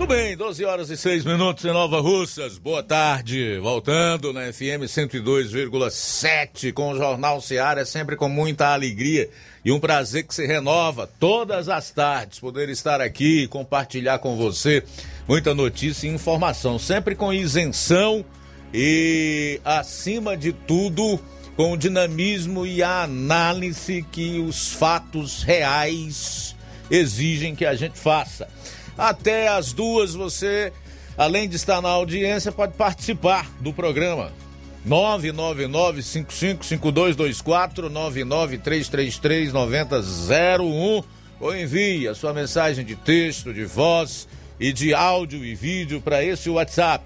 Tudo bem, 12 horas e 6 minutos em Nova Russas. Boa tarde. Voltando na FM 102,7 com o Jornal Seara, sempre com muita alegria e um prazer que se renova todas as tardes poder estar aqui e compartilhar com você muita notícia e informação, sempre com isenção e acima de tudo com o dinamismo e a análise que os fatos reais exigem que a gente faça. Até as duas você, além de estar na audiência, pode participar do programa. 999-555224, 99333-9001 ou envie a sua mensagem de texto, de voz e de áudio e vídeo para esse WhatsApp.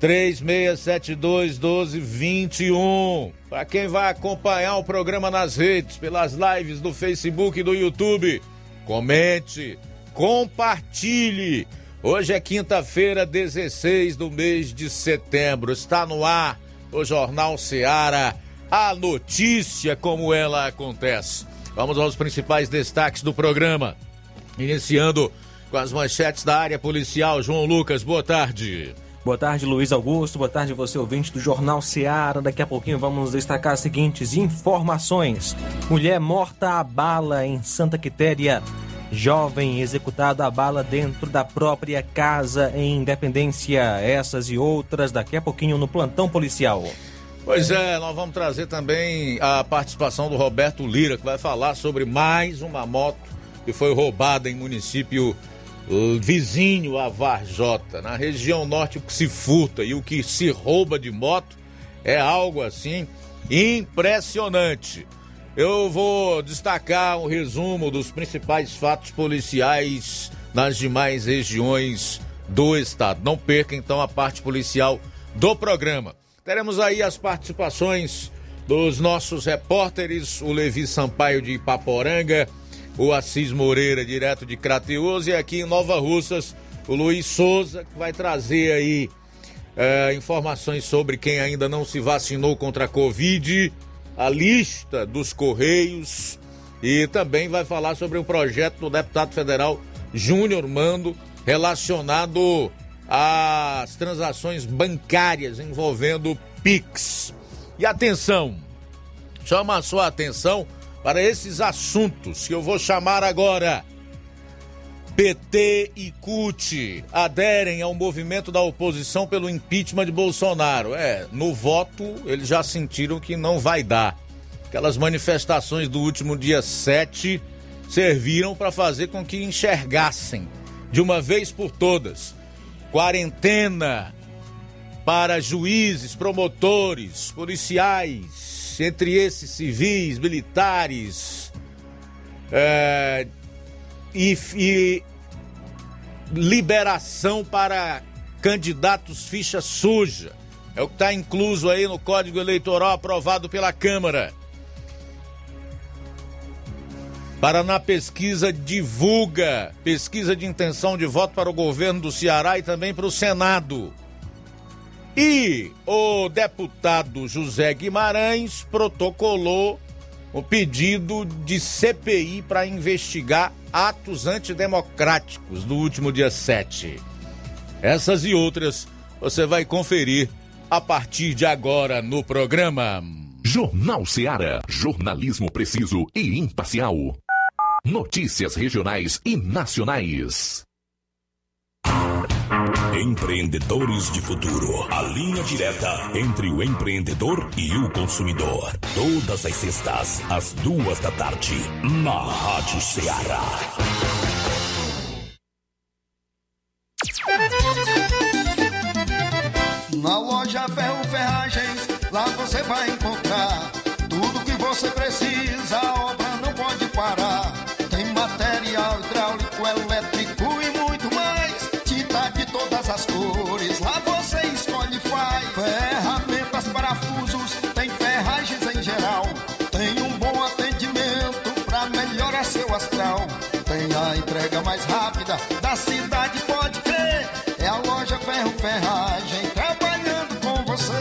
36721221. Para quem vai acompanhar o programa nas redes, pelas lives do Facebook e do YouTube, comente, compartilhe. Hoje é quinta-feira, 16 do mês de setembro. Está no ar o Jornal Seara, a notícia como ela acontece. Vamos aos principais destaques do programa. Iniciando com as manchetes da área policial. João Lucas, boa tarde. Boa tarde, Luiz Augusto. Boa tarde, você ouvinte do Jornal Seara. Daqui a pouquinho vamos destacar as seguintes informações: Mulher morta a bala em Santa Quitéria. Jovem executado a bala dentro da própria casa em Independência. Essas e outras daqui a pouquinho no plantão policial. Pois é, nós vamos trazer também a participação do Roberto Lira, que vai falar sobre mais uma moto que foi roubada em município vizinho a Varjota. Na região norte, o que se furta e o que se rouba de moto é algo assim impressionante. Eu vou destacar um resumo dos principais fatos policiais nas demais regiões do estado. Não perca então a parte policial do programa. Teremos aí as participações dos nossos repórteres, o Levi Sampaio de Ipaporanga, o Assis Moreira, direto de Crateus, e aqui em Nova Russas, o Luiz Souza, que vai trazer aí é, informações sobre quem ainda não se vacinou contra a Covid a lista dos Correios e também vai falar sobre um projeto do deputado federal Júnior Mando relacionado às transações bancárias envolvendo Pix. E atenção, chama a sua atenção para esses assuntos que eu vou chamar agora. PT e CUT aderem ao movimento da oposição pelo impeachment de Bolsonaro. É, no voto eles já sentiram que não vai dar. Aquelas manifestações do último dia 7 serviram para fazer com que enxergassem de uma vez por todas quarentena para juízes, promotores, policiais, entre esses civis, militares, é, e, e liberação para candidatos ficha suja. É o que está incluso aí no Código Eleitoral aprovado pela Câmara. Paraná Pesquisa divulga pesquisa de intenção de voto para o governo do Ceará e também para o Senado. E o deputado José Guimarães protocolou o pedido de CPI para investigar atos antidemocráticos do último dia 7. Essas e outras você vai conferir a partir de agora no programa. Jornal Seara. Jornalismo preciso e imparcial. Notícias regionais e nacionais. Empreendedores de Futuro. A linha direta entre o empreendedor e o consumidor. Todas as sextas, às duas da tarde, na Rádio Ceará. Na loja Ferro Ferragens, lá você vai encontrar tudo que você precisa. Cidade, pode crer. É a loja Ferro Ferragem trabalhando com você.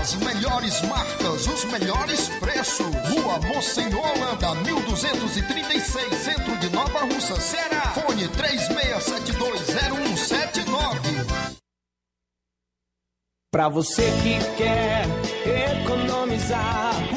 As melhores marcas, os melhores preços. Rua Mocenola, Holanda, 1236, centro de Nova Russa, Ceará. Fone 36720179. Pra você que quer economizar.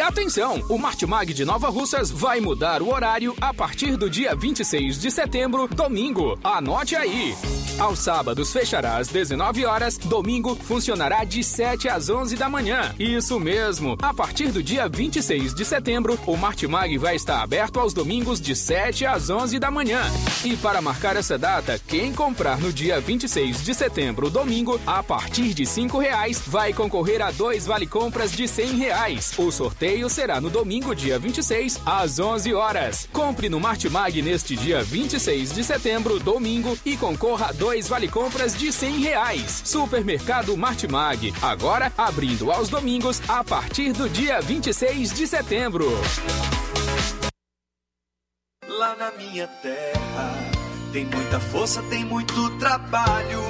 E atenção, o Martimag de Nova Russas vai mudar o horário a partir do dia 26 de setembro, domingo. Anote aí. Aos sábados fechará às 19 horas, domingo funcionará de 7 às 11 da manhã. Isso mesmo. A partir do dia 26 de setembro, o Martimag vai estar aberto aos domingos de 7 às 11 da manhã. E para marcar essa data, quem comprar no dia 26 de setembro, domingo, a partir de 5 reais, vai concorrer a dois vale compras de 100 reais. O sorteio será no domingo, dia 26, às 11 horas. Compre no Martimag neste dia 26 de setembro, domingo, e concorra a dois vale compras de 100 reais. Supermercado Martimag, agora abrindo aos domingos a partir do dia 26 de setembro. Lá na minha terra tem muita força, tem muito trabalho.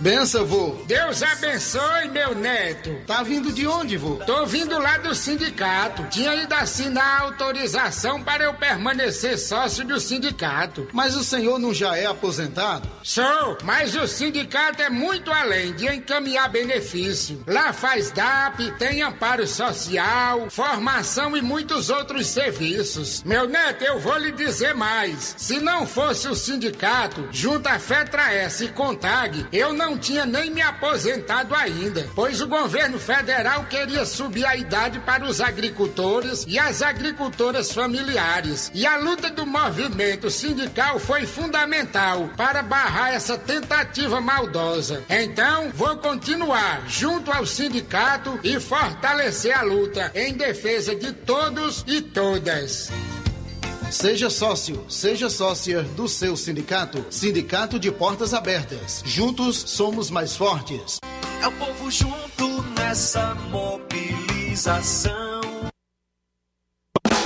Benção, vô. Deus abençoe, meu neto. Tá vindo de onde, vô? Tô vindo lá do sindicato. Tinha ido assinar a autorização para eu permanecer sócio do sindicato. Mas o senhor não já é aposentado? Sou, mas o sindicato é muito além de encaminhar benefício. Lá faz DAP, tem amparo social, formação e muitos outros serviços. Meu neto, eu vou lhe dizer mais. Se não fosse o sindicato, junto à FETRA-S e CONTAG, eu não tinha nem me aposentado ainda, pois o governo federal queria subir a idade para os agricultores e as agricultoras familiares. E a luta do movimento sindical foi fundamental para barrar essa tentativa maldosa. Então, vou continuar junto ao sindicato e fortalecer a luta em defesa de todos e todas. Seja sócio, seja sócia do seu sindicato. Sindicato de Portas Abertas. Juntos somos mais fortes. É o povo junto nessa mobilização.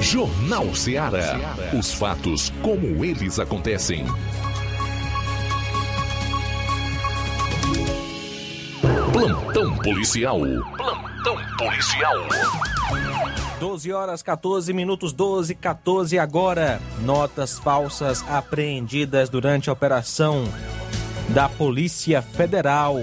Jornal Ceará. Os fatos como eles acontecem. Plantão policial. Plantão policial. 12 horas 14 minutos 12 14 agora. Notas falsas apreendidas durante a operação da Polícia Federal.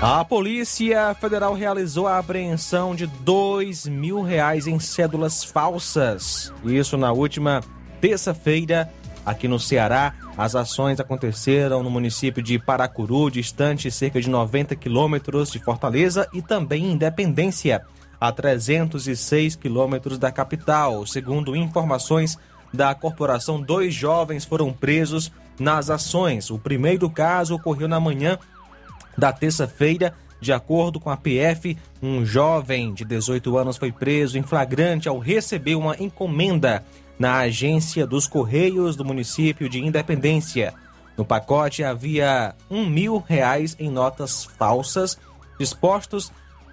A Polícia Federal realizou a apreensão de dois mil reais em cédulas falsas. Isso na última terça-feira, aqui no Ceará. As ações aconteceram no município de Paracuru, distante cerca de 90 quilômetros de Fortaleza, e também em Independência, a 306 quilômetros da capital. Segundo informações da corporação, dois jovens foram presos nas ações. O primeiro caso ocorreu na manhã da terça-feira. De acordo com a PF, um jovem de 18 anos foi preso em flagrante ao receber uma encomenda na agência dos Correios do município de Independência. No pacote havia um mil reais em notas falsas dispostos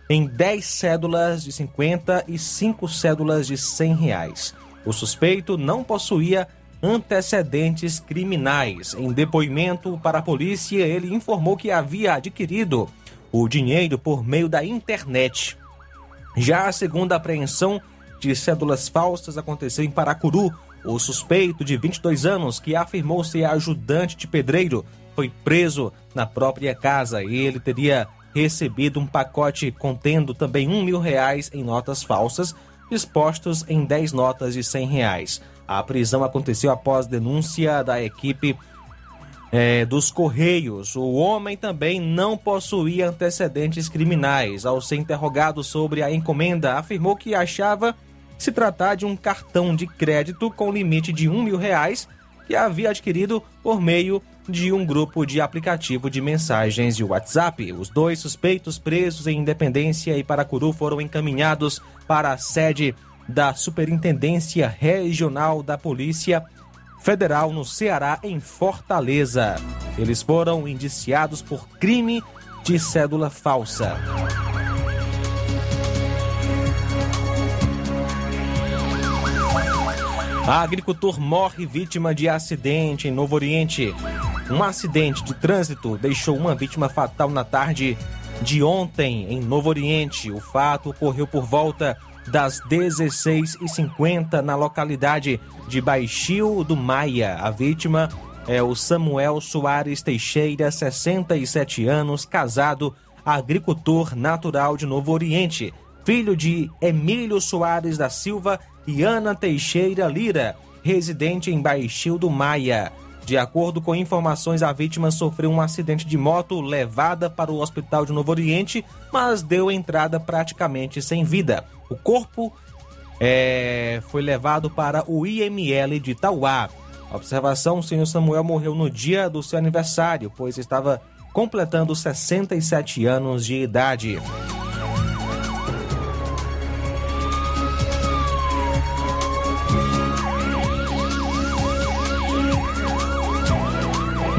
em 10 cédulas de 50 e 5 cédulas de 100 reais. O suspeito não possuía antecedentes criminais. Em depoimento para a polícia, ele informou que havia adquirido o dinheiro por meio da internet. Já a segunda apreensão de cédulas falsas aconteceu em Paracuru. O suspeito de 22 anos, que afirmou ser ajudante de pedreiro, foi preso na própria casa e ele teria recebido um pacote contendo também um mil reais em notas falsas, dispostos em 10 notas de 100 reais. A prisão aconteceu após denúncia da equipe é, dos Correios. O homem também não possuía antecedentes criminais. Ao ser interrogado sobre a encomenda, afirmou que achava se tratar de um cartão de crédito com limite de um mil reais que havia adquirido por meio de um grupo de aplicativo de mensagens de WhatsApp. Os dois suspeitos presos em Independência e Paracuru foram encaminhados para a sede da Superintendência Regional da Polícia Federal no Ceará, em Fortaleza. Eles foram indiciados por crime de cédula falsa. A agricultor morre vítima de acidente em Novo Oriente. Um acidente de trânsito deixou uma vítima fatal na tarde de ontem em Novo Oriente. O fato ocorreu por volta das 16h50 na localidade de Baixio do Maia. A vítima é o Samuel Soares Teixeira, 67 anos, casado, agricultor natural de Novo Oriente, filho de Emílio Soares da Silva e Ana Teixeira Lira, residente em Baixio do Maia. De acordo com informações, a vítima sofreu um acidente de moto levada para o hospital de Novo Oriente, mas deu entrada praticamente sem vida. O corpo é, foi levado para o IML de Tauá. Observação: o senhor Samuel morreu no dia do seu aniversário, pois estava completando 67 anos de idade.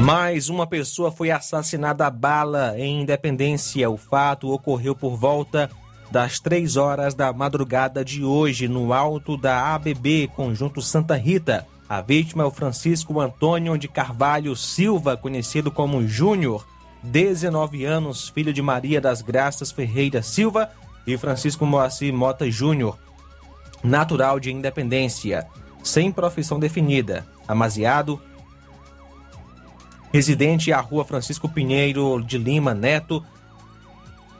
Mais uma pessoa foi assassinada a bala em Independência. O fato ocorreu por volta das três horas da madrugada de hoje, no alto da ABB, Conjunto Santa Rita. A vítima é o Francisco Antônio de Carvalho Silva, conhecido como Júnior, 19 anos, filho de Maria das Graças Ferreira Silva e Francisco Moacir Mota Júnior, natural de Independência, sem profissão definida, amaziado, residente à rua Francisco Pinheiro de Lima Neto,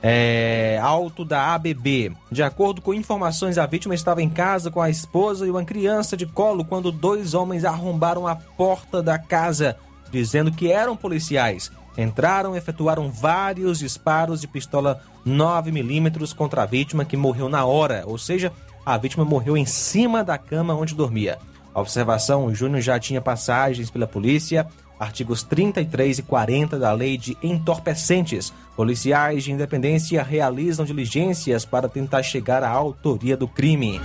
é, alto da ABB. De acordo com informações, a vítima estava em casa com a esposa e uma criança de colo quando dois homens arrombaram a porta da casa, dizendo que eram policiais. Entraram e efetuaram vários disparos de pistola 9mm contra a vítima, que morreu na hora, ou seja, a vítima morreu em cima da cama onde dormia. A observação: o Júnior já tinha passagens pela polícia Artigos 33 e 40 da Lei de Entorpecentes. Policiais de independência realizam diligências para tentar chegar à autoria do crime.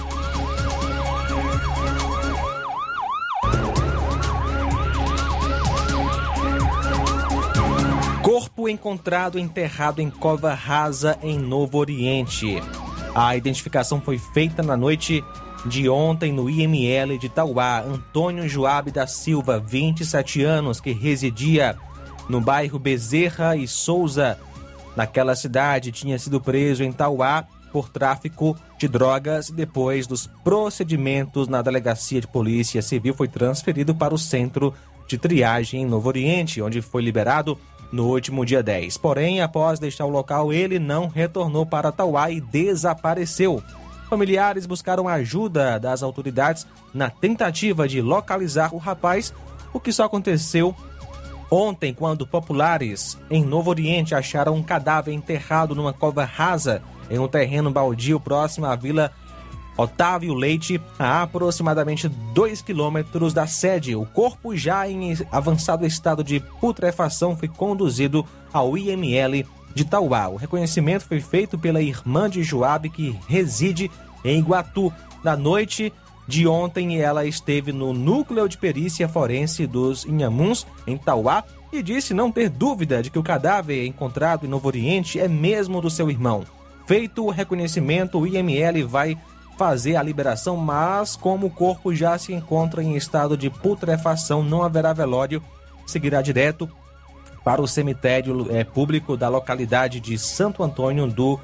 Corpo encontrado enterrado em cova rasa em Novo Oriente. A identificação foi feita na noite de ontem no IML de Tauá, Antônio Joabe da Silva, 27 anos, que residia no bairro Bezerra e Souza, naquela cidade, tinha sido preso em Tauá por tráfico de drogas e depois dos procedimentos na delegacia de polícia civil foi transferido para o centro de triagem em Novo Oriente, onde foi liberado no último dia 10. Porém, após deixar o local, ele não retornou para Tauá e desapareceu. Familiares buscaram ajuda das autoridades na tentativa de localizar o rapaz, o que só aconteceu ontem quando populares em Novo Oriente acharam um cadáver enterrado numa cova rasa em um terreno baldio próximo à vila Otávio Leite, a aproximadamente 2 quilômetros da sede. O corpo, já em avançado estado de putrefação, foi conduzido ao IML de Tauá. O reconhecimento foi feito pela irmã de Joabe, que reside em Iguatu. Na noite de ontem ela esteve no núcleo de perícia forense dos Inhamuns, em Tauá, e disse não ter dúvida de que o cadáver encontrado em Novo Oriente é mesmo do seu irmão. Feito o reconhecimento, o IML vai fazer a liberação, mas como o corpo já se encontra em estado de putrefação, não haverá velório, seguirá direto para o cemitério é, público da localidade de Santo Antônio do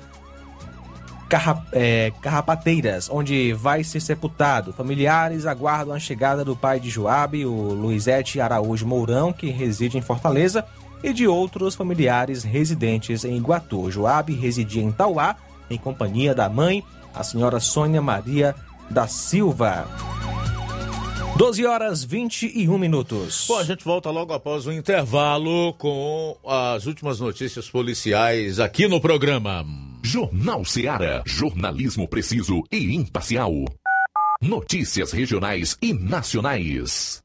Carra, é, Carrapateiras, onde vai ser sepultado. Familiares aguardam a chegada do pai de Joabe, o Luizete Araújo Mourão, que reside em Fortaleza, e de outros familiares residentes em Iguatu. Joabe residia em Tauá, em companhia da mãe, a senhora Sônia Maria da Silva. 12 horas 21 minutos. Bom, a gente volta logo após o intervalo com as últimas notícias policiais aqui no programa. Jornal Seara. Jornalismo preciso e imparcial. Notícias regionais e nacionais.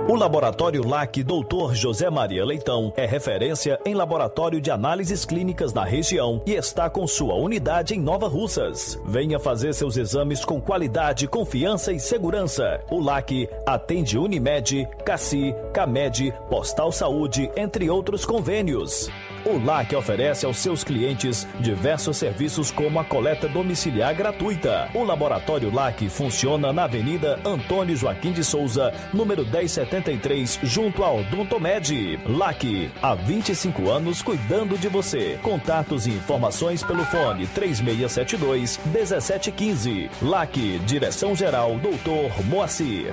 O Laboratório LAC Dr. José Maria Leitão é referência em laboratório de análises clínicas na região e está com sua unidade em Nova Russas. Venha fazer seus exames com qualidade, confiança e segurança. O LAC atende Unimed, Cassi, Camed, Postal Saúde, entre outros convênios. O LAC oferece aos seus clientes diversos serviços como a coleta domiciliar gratuita. O Laboratório LAC funciona na Avenida Antônio Joaquim de Souza, número 1073, junto ao Dontomed. LAC, há 25 anos cuidando de você. Contatos e informações pelo fone 3672 1715. LAC, Direção Geral Doutor Moacir.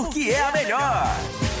porque é a melhor.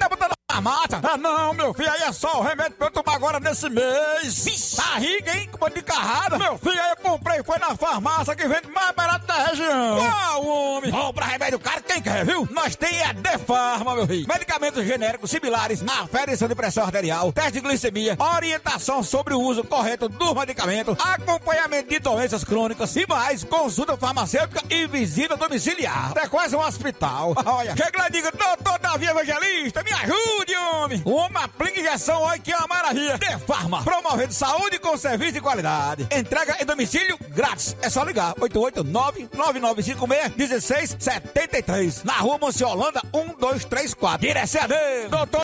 tá? Ah, não, meu filho, aí é só o remédio pra eu tomar agora nesse mês. Vixe. Barriga, hein? Com de carrada. Meu filho, aí eu comprei, foi na farmácia que vende mais barato da região. Qual, homem? Compra remédio caro, quem quer, viu? Nós tem é Defarma, meu filho. Medicamentos genéricos similares, aferição de pressão arterial, teste de glicemia, orientação sobre o uso correto do medicamento, acompanhamento de doenças crônicas e mais, consulta farmacêutica e visita domiciliar. É quase um hospital. Olha, chega lá e diga, doutor Davi Evangelista, me ajude, homem. Uma injeção, olha que é uma maravilha. De Farma, promovendo saúde com serviço de qualidade. Entrega em domicílio grátis. É só ligar, 889-9956-1673. Na rua Monsiolanda, 1234. Direção doutor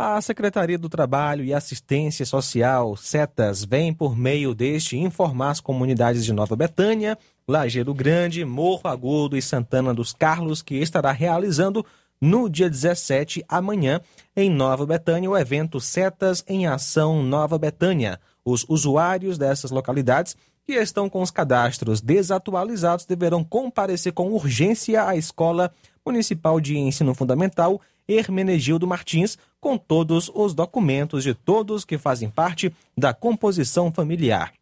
a Secretaria do Trabalho e Assistência Social, SETAS, vem por meio deste informar as comunidades de Nova Betânia, Lajeiro Grande, Morro Agudo e Santana dos Carlos que estará realizando no dia 17, amanhã, em Nova Betânia, o evento Setas em Ação Nova Betânia. Os usuários dessas localidades que estão com os cadastros desatualizados deverão comparecer com urgência à Escola Municipal de Ensino Fundamental Hermenegildo Martins, com todos os documentos de todos que fazem parte da composição familiar.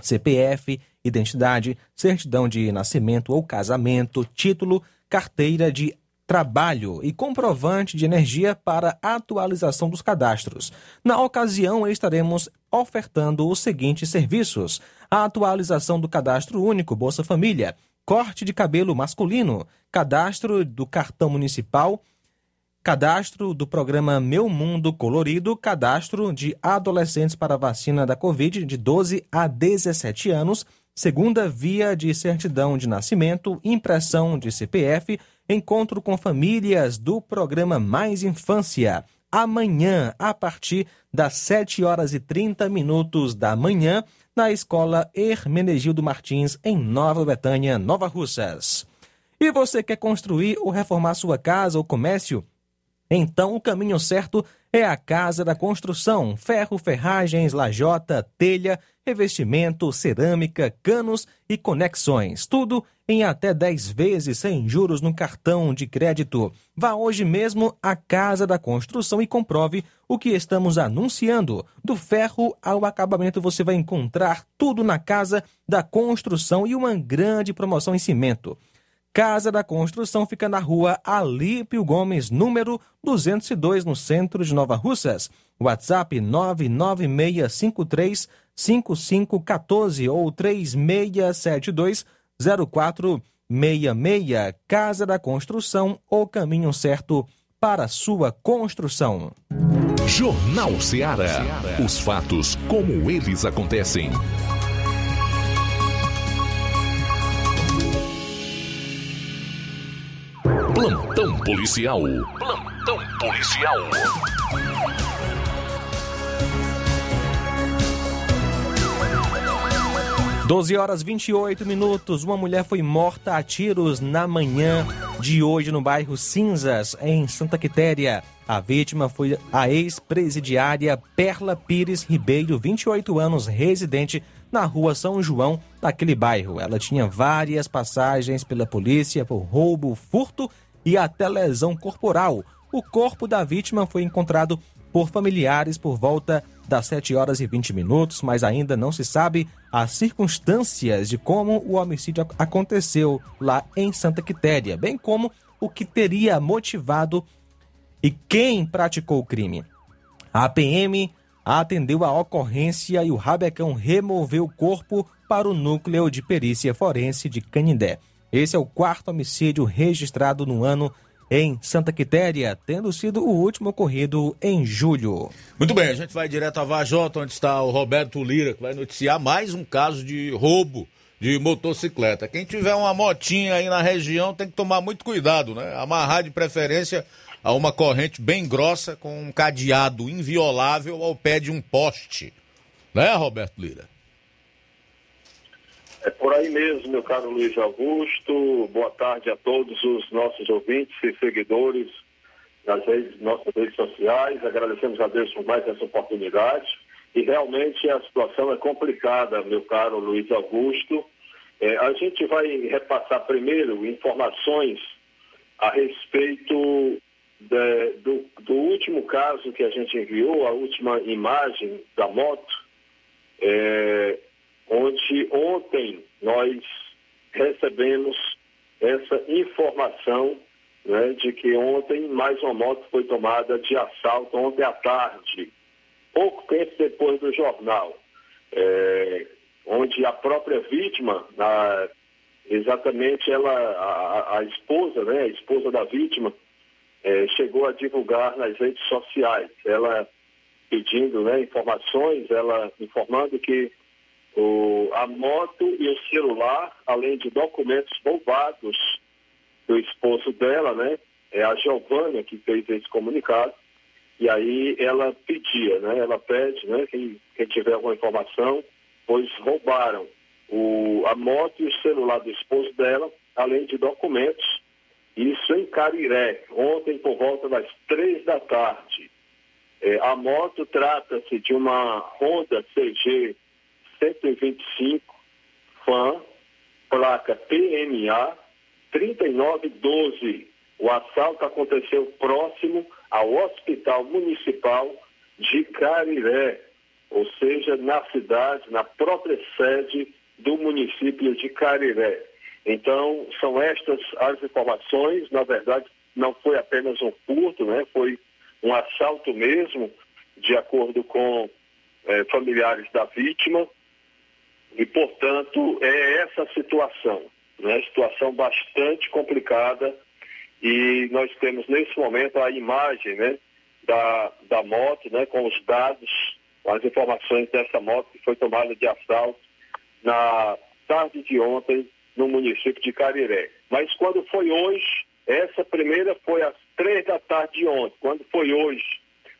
CPF, identidade, certidão de nascimento ou casamento, título, carteira de trabalho e comprovante de energia para atualização dos cadastros. Na ocasião, estaremos ofertando os seguintes serviços: a atualização do cadastro único Bolsa Família, corte de cabelo masculino, cadastro do cartão municipal Cadastro do programa Meu Mundo Colorido, cadastro de adolescentes para vacina da Covid de 12 a 17 anos, segunda via de certidão de nascimento, impressão de CPF, encontro com famílias do programa Mais Infância. Amanhã, a partir das 7 horas e 30 minutos da manhã, na Escola Hermenegildo Martins, em Nova Betânia, Nova Russas. E você quer construir ou reformar sua casa ou comércio? Então, o caminho certo é a Casa da Construção: ferro, ferragens, lajota, telha, revestimento, cerâmica, canos e conexões. Tudo em até 10 vezes sem juros no cartão de crédito. Vá hoje mesmo à Casa da Construção e comprove o que estamos anunciando. Do ferro ao acabamento você vai encontrar tudo na Casa da Construção e uma grande promoção em cimento. Casa da Construção fica na rua Alípio Gomes, número 202, no centro de Nova Russas. WhatsApp 99653 5514 ou 3672 0466. Casa da Construção, o caminho certo para sua construção. Jornal Ceará. Os fatos como eles acontecem. Plantão policial. Plantão policial. Doze horas 28 minutos. Uma mulher foi morta a tiros na manhã de hoje no bairro Cinzas, em Santa Quitéria. A vítima foi a ex-presidiária Perla Pires Ribeiro, 28 anos, residente na rua São João, naquele bairro. Ela tinha várias passagens pela polícia por roubo, furto e até lesão corporal. O corpo da vítima foi encontrado por familiares por volta das 7 horas e 20 minutos, mas ainda não se sabe as circunstâncias de como o homicídio aconteceu lá em Santa Quitéria, bem como o que teria motivado e quem praticou o crime. A PM atendeu a ocorrência e o Rabecão removeu o corpo para o núcleo de perícia forense de Canindé. Esse é o quarto homicídio registrado no ano em Santa Quitéria, tendo sido o último ocorrido em julho. Muito bem, a gente vai direto a Vajota, onde está o Roberto Lira, que vai noticiar mais um caso de roubo de motocicleta. Quem tiver uma motinha aí na região tem que tomar muito cuidado, né? Amarrar de preferência a uma corrente bem grossa com um cadeado inviolável ao pé de um poste. Né, Roberto Lira? É por aí mesmo, meu caro Luiz Augusto. Boa tarde a todos os nossos ouvintes e seguidores das redes, nossas redes sociais. Agradecemos a Deus por mais essa oportunidade. E realmente a situação é complicada, meu caro Luiz Augusto. É, a gente vai repassar primeiro informações a respeito de, do último caso que a gente enviou, a última imagem da moto, é, onde ontem nós recebemos essa informação né, de que ontem mais uma moto foi tomada de assalto, ontem à tarde, pouco tempo depois do jornal, é, onde a própria vítima, exatamente ela, a, a, esposa, né, a esposa da vítima, é, chegou a divulgar nas redes sociais, ela pedindo né, informações, ela informando que o, a moto e o celular, além de documentos roubados do esposo dela, né? É a Giovânia que fez esse comunicado. E aí ela pedia, né? Ela pede, né? Quem, quem tiver alguma informação, pois roubaram o, a moto e o celular do esposo dela, além de documentos. Isso em Cariré, ontem por volta das três da tarde. É, a moto trata-se de uma Honda CG 125 FAN, placa PMA 3912. O assalto aconteceu próximo ao Hospital Municipal de Cariré, ou seja, na cidade, na própria sede do município de Cariré. Então, são estas as informações. Na verdade, não foi apenas um furto, né? foi um assalto mesmo, de acordo com eh, familiares da vítima. E, portanto, é essa situação, né? Situação bastante complicada e nós temos nesse momento a imagem, né? Da, da moto, né? Com os dados, as informações dessa moto que foi tomada de assalto na tarde de ontem no município de Cariré. Mas quando foi hoje, essa primeira foi às três da tarde de ontem. Quando foi hoje,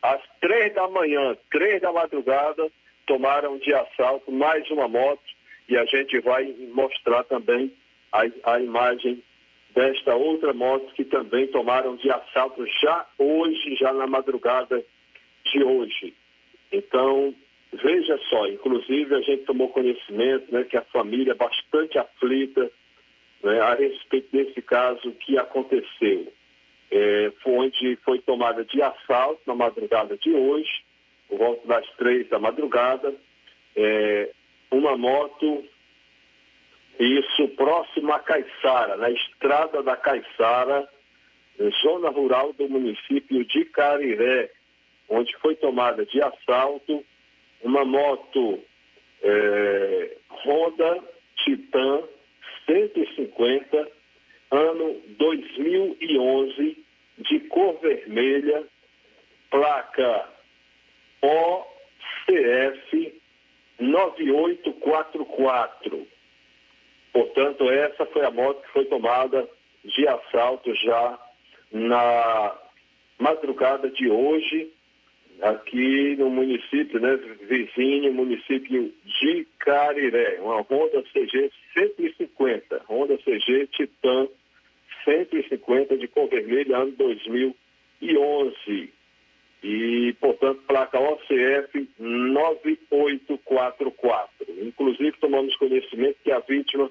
às três da manhã, três da madrugada, tomaram de assalto mais uma moto e a gente vai mostrar também a, a imagem desta outra moto que também tomaram de assalto já hoje, já na madrugada de hoje. Então, veja só, inclusive a gente tomou conhecimento né, que a família é bastante aflita né, a respeito desse caso que aconteceu. É, foi onde foi tomada de assalto na madrugada de hoje, por volta das três da madrugada, é, uma moto, isso próximo a Caiçara, na estrada da Caiçara, zona rural do município de Cariré, onde foi tomada de assalto uma moto é, Honda Titan 150, ano 2011, de cor vermelha, placa OCF 9844. Portanto, essa foi a moto que foi tomada de assalto já na madrugada de hoje, aqui no município, né, vizinho, município de Cariré, uma Honda CG 150, Honda CG Titan 150 de cor vermelha, ano 2011 e, portanto, placa OCF 9844. Inclusive, tomamos conhecimento que a vítima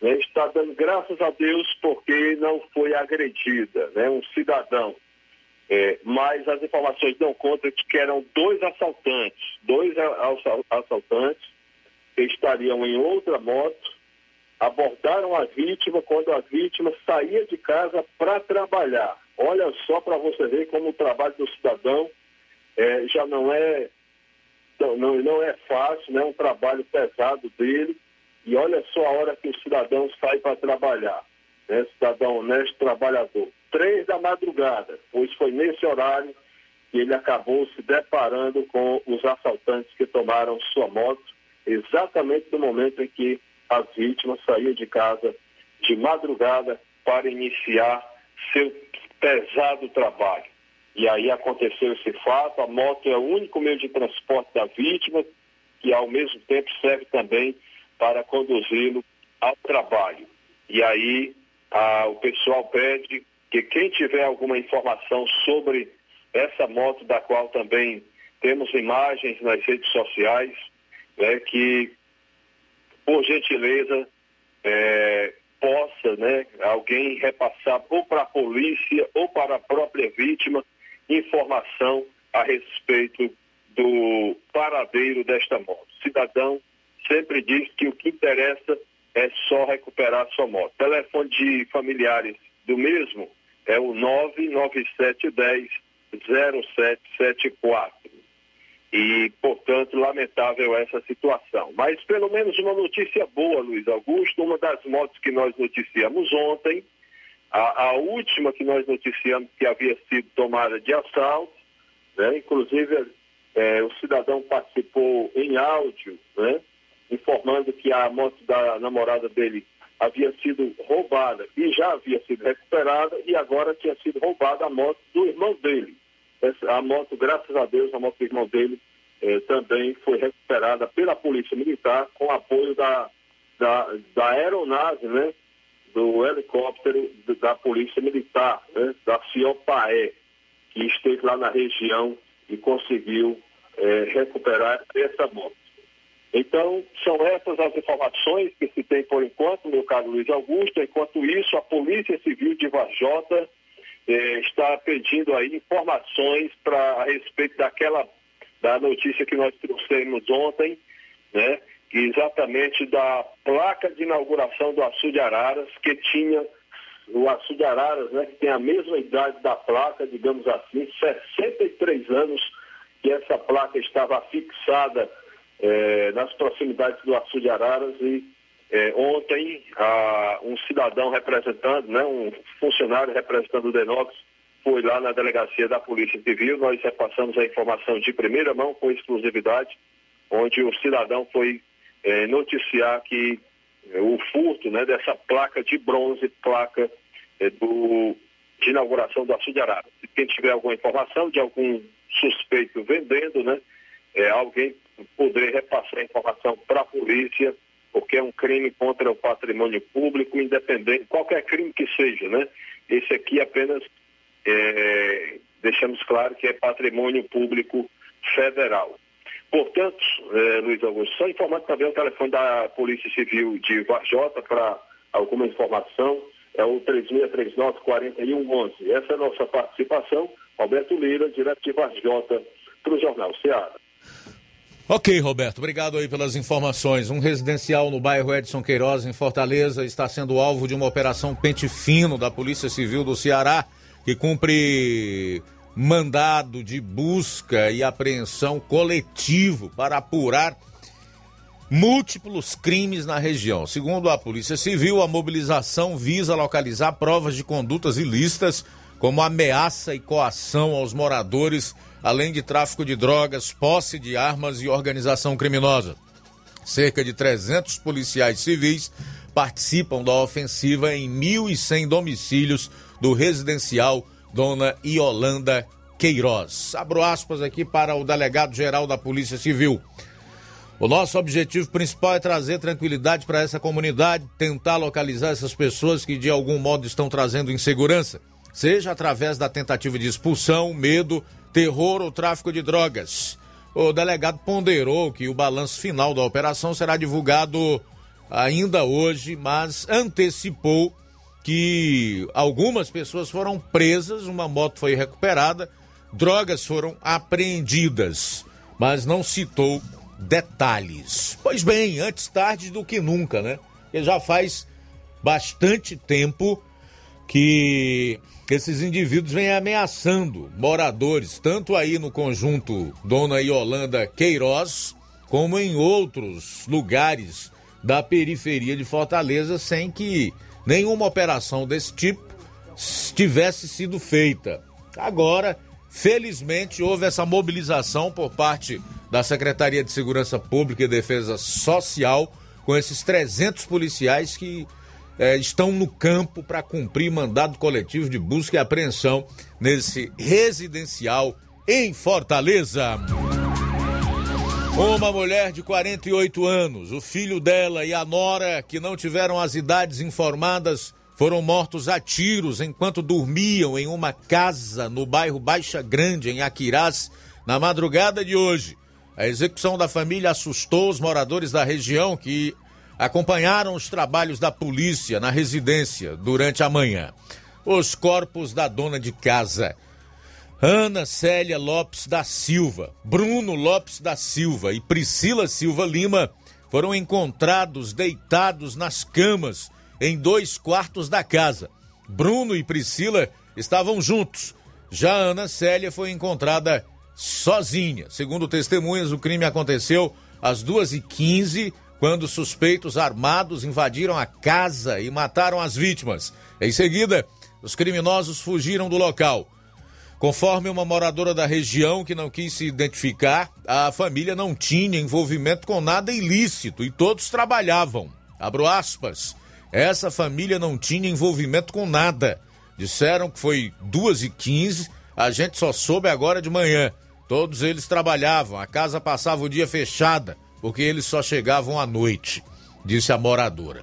né, está dando graças a Deus porque não foi agredida, né, um cidadão. É, mas as informações dão conta de que eram dois assaltantes, dois assaltantes que estariam em outra moto, abordaram a vítima quando a vítima saía de casa para trabalhar. Olha só para você ver como o trabalho do cidadão é, já não é, não, não é fácil, né? é um trabalho pesado dele. E olha só a hora que o cidadão sai para trabalhar. Né? Cidadão honesto, trabalhador. Três da madrugada, pois foi nesse horário que ele acabou se deparando com os assaltantes que tomaram sua moto, exatamente no momento em que a vítima saía de casa de madrugada para iniciar seu pesado trabalho. E aí aconteceu esse fato, a moto é o único meio de transporte da vítima, que ao mesmo tempo serve também para conduzi-lo ao trabalho. E aí a, o pessoal pede que quem tiver alguma informação sobre essa moto, da qual também temos imagens nas redes sociais, né, que, por gentileza, é, possa né, alguém repassar ou para a polícia ou para a própria vítima informação a respeito do paradeiro desta moto. O cidadão sempre diz que o que interessa é só recuperar sua moto. Telefone de familiares do mesmo é o 99710 0774. E, portanto, lamentável essa situação. Mas pelo menos uma notícia boa, Luiz Augusto, uma das motos que nós noticiamos ontem, a, a última que nós noticiamos que havia sido tomada de assalto, né? inclusive é, o cidadão participou em áudio, né? informando que a moto da namorada dele havia sido roubada e já havia sido recuperada e agora tinha sido roubada a moto do irmão dele. A moto, graças a Deus, a moto do irmão dele eh, também foi recuperada pela Polícia Militar com apoio da, da, da aeronave, né? Do helicóptero da Polícia Militar, né? Da CIOPAE, que esteve lá na região e conseguiu eh, recuperar essa moto. Então, são essas as informações que se tem por enquanto, meu caro Luiz Augusto. Enquanto isso, a Polícia Civil de Varjota eh, está pedindo aí informações para a respeito daquela da notícia que nós trouxemos ontem, né? Exatamente da placa de inauguração do Açude Araras, que tinha o Açude Araras, né, que tem a mesma idade da placa, digamos assim, 63 anos que essa placa estava fixada é, nas proximidades do Açu de Araras e é, ontem a, um cidadão representando, né, um funcionário representando o Denox foi lá na delegacia da Polícia Civil, nós repassamos a informação de primeira mão com exclusividade, onde o cidadão foi é, noticiar que é, o furto né, dessa placa de bronze, placa é, do, de inauguração do Açu de Araras. Se quem tiver alguma informação de algum suspeito vendendo, né, é, alguém poder repassar a informação para a polícia, porque é um crime contra o patrimônio público, independente, qualquer crime que seja, né? Esse aqui apenas é, deixamos claro que é patrimônio público federal. Portanto, é, Luiz Augusto, só informando também o telefone da Polícia Civil de Varjota para alguma informação, é o 3639-4111. Essa é a nossa participação. Roberto Lira, direto de Varjota, para o Jornal Ceará. Ok, Roberto, obrigado aí pelas informações. Um residencial no bairro Edson Queiroz, em Fortaleza, está sendo alvo de uma operação pente fino da Polícia Civil do Ceará, que cumpre mandado de busca e apreensão coletivo para apurar múltiplos crimes na região. Segundo a Polícia Civil, a mobilização visa localizar provas de condutas ilícitas, como ameaça e coação aos moradores além de tráfico de drogas, posse de armas e organização criminosa. Cerca de 300 policiais civis participam da ofensiva em 1.100 domicílios do residencial Dona Iolanda Queiroz. Abro aspas aqui para o delegado-geral da Polícia Civil. O nosso objetivo principal é trazer tranquilidade para essa comunidade, tentar localizar essas pessoas que de algum modo estão trazendo insegurança, seja através da tentativa de expulsão, medo terror ou tráfico de drogas. O delegado ponderou que o balanço final da operação será divulgado ainda hoje, mas antecipou que algumas pessoas foram presas, uma moto foi recuperada, drogas foram apreendidas, mas não citou detalhes. Pois bem, antes tarde do que nunca, né? Porque já faz bastante tempo que esses indivíduos vêm ameaçando moradores, tanto aí no conjunto Dona Iolanda Queiroz, como em outros lugares da periferia de Fortaleza, sem que nenhuma operação desse tipo tivesse sido feita. Agora, felizmente, houve essa mobilização por parte da Secretaria de Segurança Pública e Defesa Social com esses 300 policiais que é, estão no campo para cumprir mandado coletivo de busca e apreensão nesse residencial em Fortaleza. Uma mulher de 48 anos, o filho dela e a nora, que não tiveram as idades informadas, foram mortos a tiros enquanto dormiam em uma casa no bairro Baixa Grande, em Aquirás, na madrugada de hoje. A execução da família assustou os moradores da região que acompanharam os trabalhos da polícia na residência durante a manhã. Os corpos da dona de casa Ana Célia Lopes da Silva, Bruno Lopes da Silva e Priscila Silva Lima foram encontrados deitados nas camas em dois quartos da casa. Bruno e Priscila estavam juntos. Já Ana Célia foi encontrada sozinha. Segundo testemunhas, o crime aconteceu às 2h15, quando suspeitos armados invadiram a casa e mataram as vítimas. Em seguida, os criminosos fugiram do local. Conforme uma moradora da região que não quis se identificar, a família não tinha envolvimento com nada ilícito e todos trabalhavam. Abro aspas. Essa família não tinha envolvimento com nada. Disseram que foi 2h15, a gente só soube agora de manhã. Todos eles trabalhavam, a casa passava o dia fechada, porque eles só chegavam à noite, disse a moradora.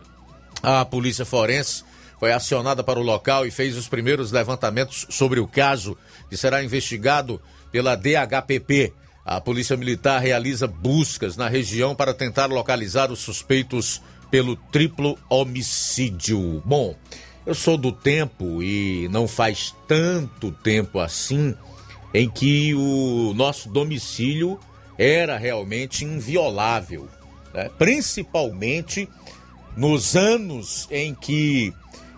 A polícia forense foi acionada para o local e fez os primeiros levantamentos sobre o caso, que será investigado pela DHPP. A Polícia Militar realiza buscas na região para tentar localizar os suspeitos pelo triplo homicídio. Bom, eu sou do tempo e não faz tanto tempo assim em que o nosso domicílio era realmente inviolável, né? principalmente nos anos em que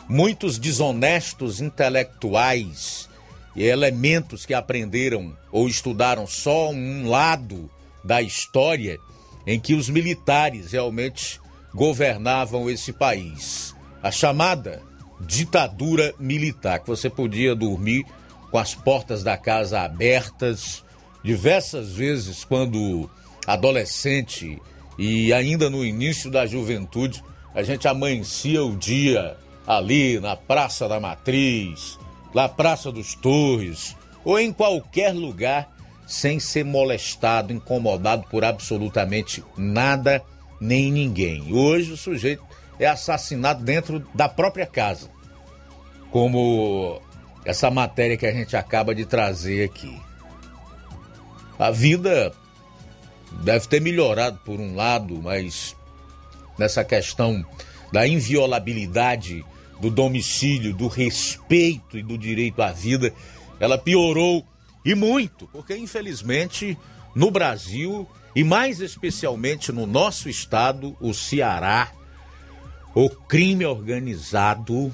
muitos desonestos intelectuais e elementos que aprenderam ou estudaram só um lado da história em que os militares realmente governavam esse país. A chamada ditadura militar, que você podia dormir com as portas da casa abertas, diversas vezes quando adolescente e ainda no início da juventude, a gente amanhecia o dia ali na Praça da Matriz, na Praça dos Torres ou em qualquer lugar sem ser molestado, incomodado por absolutamente nada nem ninguém. Hoje o sujeito é assassinado dentro da própria casa, como essa matéria que a gente acaba de trazer aqui. A vida deve ter melhorado por um lado, mas nessa questão da inviolabilidade do domicílio, do respeito e do direito à vida, ela piorou e muito, porque infelizmente no Brasil e mais especialmente no nosso estado, o Ceará, o crime organizado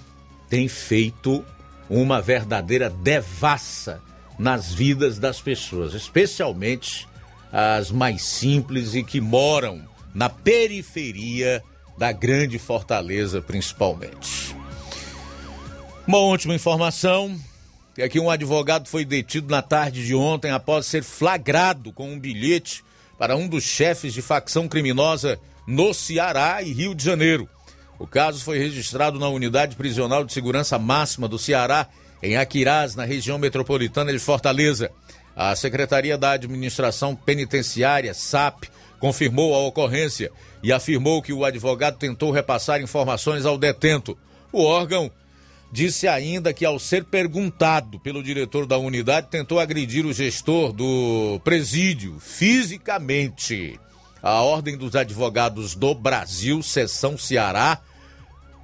tem feito uma verdadeira devassa nas vidas das pessoas, especialmente as mais simples e que moram na periferia da grande fortaleza, principalmente. Uma última informação é que um advogado foi detido na tarde de ontem após ser flagrado com um bilhete para um dos chefes de facção criminosa no Ceará e Rio de Janeiro. O caso foi registrado na Unidade Prisional de Segurança Máxima do Ceará, em Aquirás, na região metropolitana de Fortaleza. A Secretaria da Administração Penitenciária, SAP, confirmou a ocorrência e afirmou que o advogado tentou repassar informações ao detento. O órgão disse ainda que, ao ser perguntado pelo diretor da unidade, tentou agredir o gestor do presídio fisicamente. A Ordem dos Advogados do Brasil, Seção Ceará,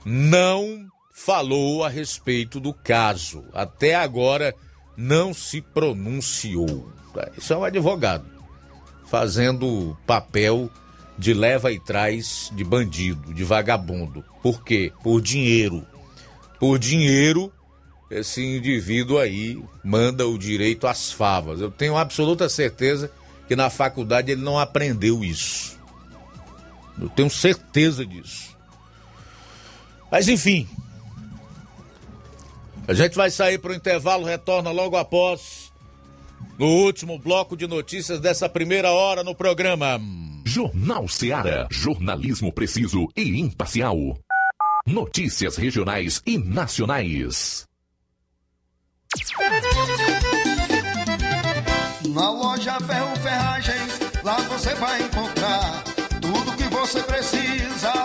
não falou a respeito do caso. Até agora não se pronunciou. Isso é um advogado fazendo papel de leva e traz de bandido, de vagabundo. Por quê? Por dinheiro. Por dinheiro, esse indivíduo aí manda o direito às favas. Eu tenho absoluta certeza que na faculdade ele não aprendeu isso. Eu tenho certeza disso. Mas enfim. A gente vai sair para o intervalo, retorna logo após no último bloco de notícias dessa primeira hora no programa. Jornal Seara. Jornalismo preciso e imparcial. Notícias regionais e nacionais. Na loja Ferro Ferragens, lá você vai encontrar tudo que você precisa.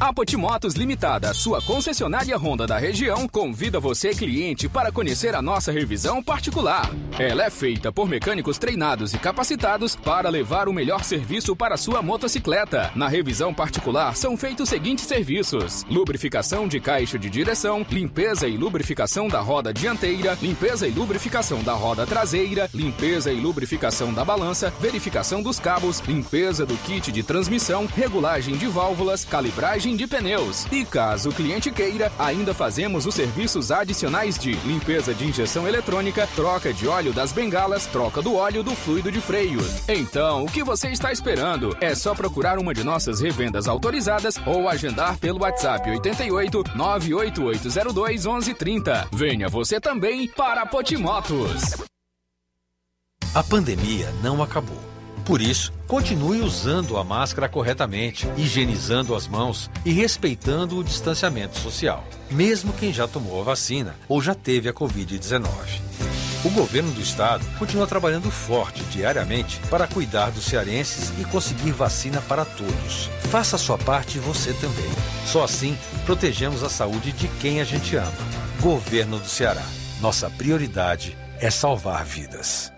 A Potimotos Limitada, sua concessionária Honda da região, convida você, cliente, para conhecer a nossa revisão particular. Ela é feita por mecânicos treinados e capacitados para levar o melhor serviço para sua motocicleta. Na revisão particular são feitos os seguintes serviços: lubrificação de caixa de direção, limpeza e lubrificação da roda dianteira, limpeza e lubrificação da roda traseira, limpeza e lubrificação da balança, verificação dos cabos, limpeza do kit de transmissão, regulagem de válvulas, calibragem de pneus. E caso o cliente queira, ainda fazemos os serviços adicionais de limpeza de injeção eletrônica, troca de óleo das bengalas, troca do óleo do fluido de freio. Então, o que você está esperando? É só procurar uma de nossas revendas autorizadas ou agendar pelo WhatsApp 88 98802 1130. Venha você também para Potimotos. A pandemia não acabou. Por isso, continue usando a máscara corretamente, higienizando as mãos e respeitando o distanciamento social, mesmo quem já tomou a vacina ou já teve a Covid-19. O governo do estado continua trabalhando forte diariamente para cuidar dos cearenses e conseguir vacina para todos. Faça a sua parte você também. Só assim protegemos a saúde de quem a gente ama. Governo do Ceará. Nossa prioridade é salvar vidas.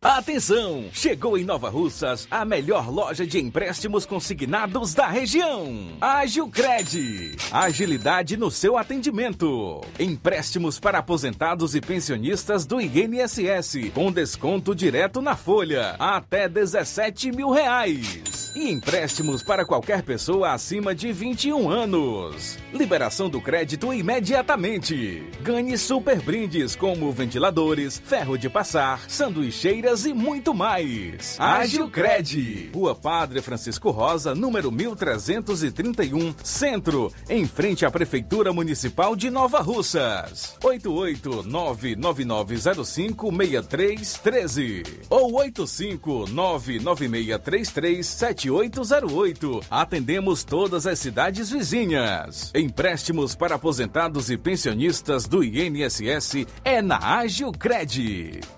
Atenção! Chegou em Nova Russas a melhor loja de empréstimos consignados da região. Agilcred. Agilidade no seu atendimento. Empréstimos para aposentados e pensionistas do INSS, com desconto direto na folha, até 17 mil reais. E empréstimos para qualquer pessoa acima de 21 anos. Liberação do crédito imediatamente. Ganhe super brindes como ventiladores, ferro de passar, sanduicheiras e muito mais. Agilcred, Rua Padre Francisco Rosa, número 1331, Centro, em frente à Prefeitura Municipal de Nova Russas. 88999056313 ou 85996337808. Atendemos todas as cidades vizinhas. Empréstimos para aposentados e pensionistas do INSS é na Agilcred.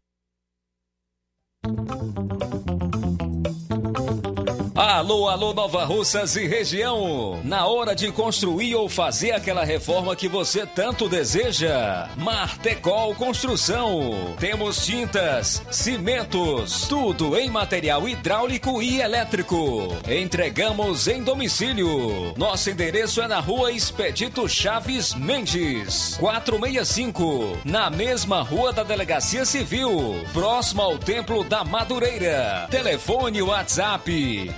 Alô, alô, Nova Russas e região. Na hora de construir ou fazer aquela reforma que você tanto deseja, Martecol Construção. Temos tintas, cimentos, tudo em material hidráulico e elétrico. Entregamos em domicílio. Nosso endereço é na rua Expedito Chaves Mendes, 465, na mesma rua da Delegacia Civil, próximo ao Templo da Madureira. Telefone WhatsApp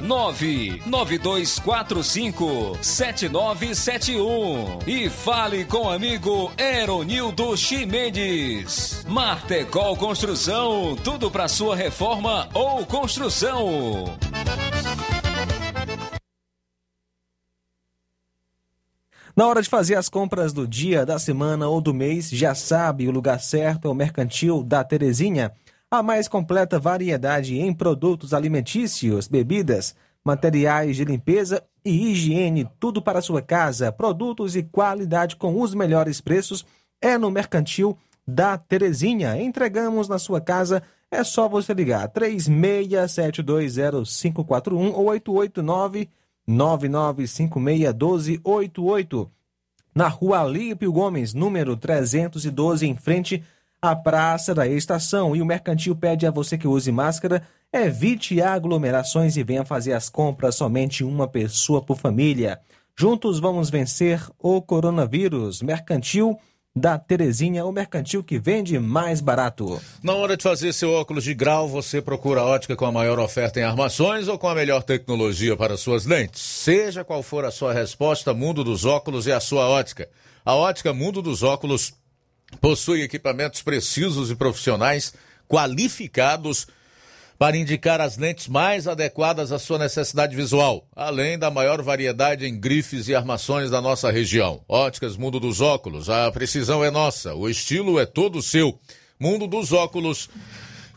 99245 7971 e fale com o amigo Eronildo Chimenez. Martecol Construção, tudo para sua reforma ou construção. Na hora de fazer as compras do dia, da semana ou do mês, já sabe, o lugar certo é o Mercantil da Terezinha. A mais completa variedade em produtos alimentícios, bebidas, materiais de limpeza e higiene, tudo para sua casa, produtos e qualidade com os melhores preços, é no Mercantil da Terezinha. Entregamos na sua casa, é só você ligar 36720541 ou 889 99561288. Na rua Alípio Gomes, número 312, em frente a Praça da Estação. E o Mercantil pede a você que use máscara, evite aglomerações e venha fazer as compras somente uma pessoa por família. Juntos vamos vencer o coronavírus. Mercantil da Terezinha, o mercantil que vende mais barato. Na hora de fazer seu óculos de grau, você procura a ótica com a maior oferta em armações ou com a melhor tecnologia para suas lentes? Seja qual for a sua resposta, Mundo dos Óculos é a sua ótica. A ótica Mundo dos Óculos possui equipamentos precisos e profissionais qualificados para indicar as lentes mais adequadas à sua necessidade visual, além da maior variedade em grifes e armações da nossa região. Óticas Mundo dos Óculos, a precisão é nossa, o estilo é todo seu. Mundo dos Óculos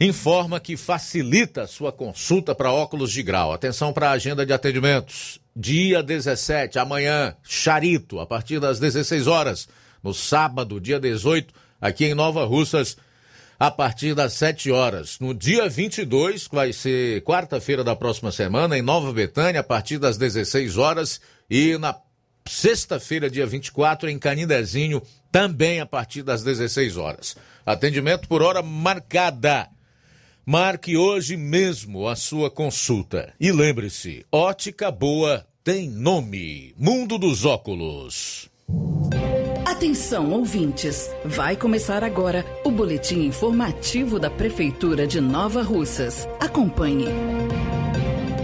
informa que facilita sua consulta para óculos de grau. Atenção para a agenda de atendimentos. Dia 17, amanhã, Charito, a partir das 16 horas. No sábado, dia 18, aqui em Nova Russas, a partir das 7 horas. No dia 22, que vai ser quarta-feira da próxima semana, em Nova Betânia, a partir das 16 horas. E na sexta-feira, dia 24, em Canindezinho, também a partir das 16 horas. Atendimento por hora marcada. Marque hoje mesmo a sua consulta. E lembre-se: ótica boa tem nome. Mundo dos Óculos. Atenção, ouvintes! Vai começar agora o boletim informativo da Prefeitura de Nova Russas. Acompanhe.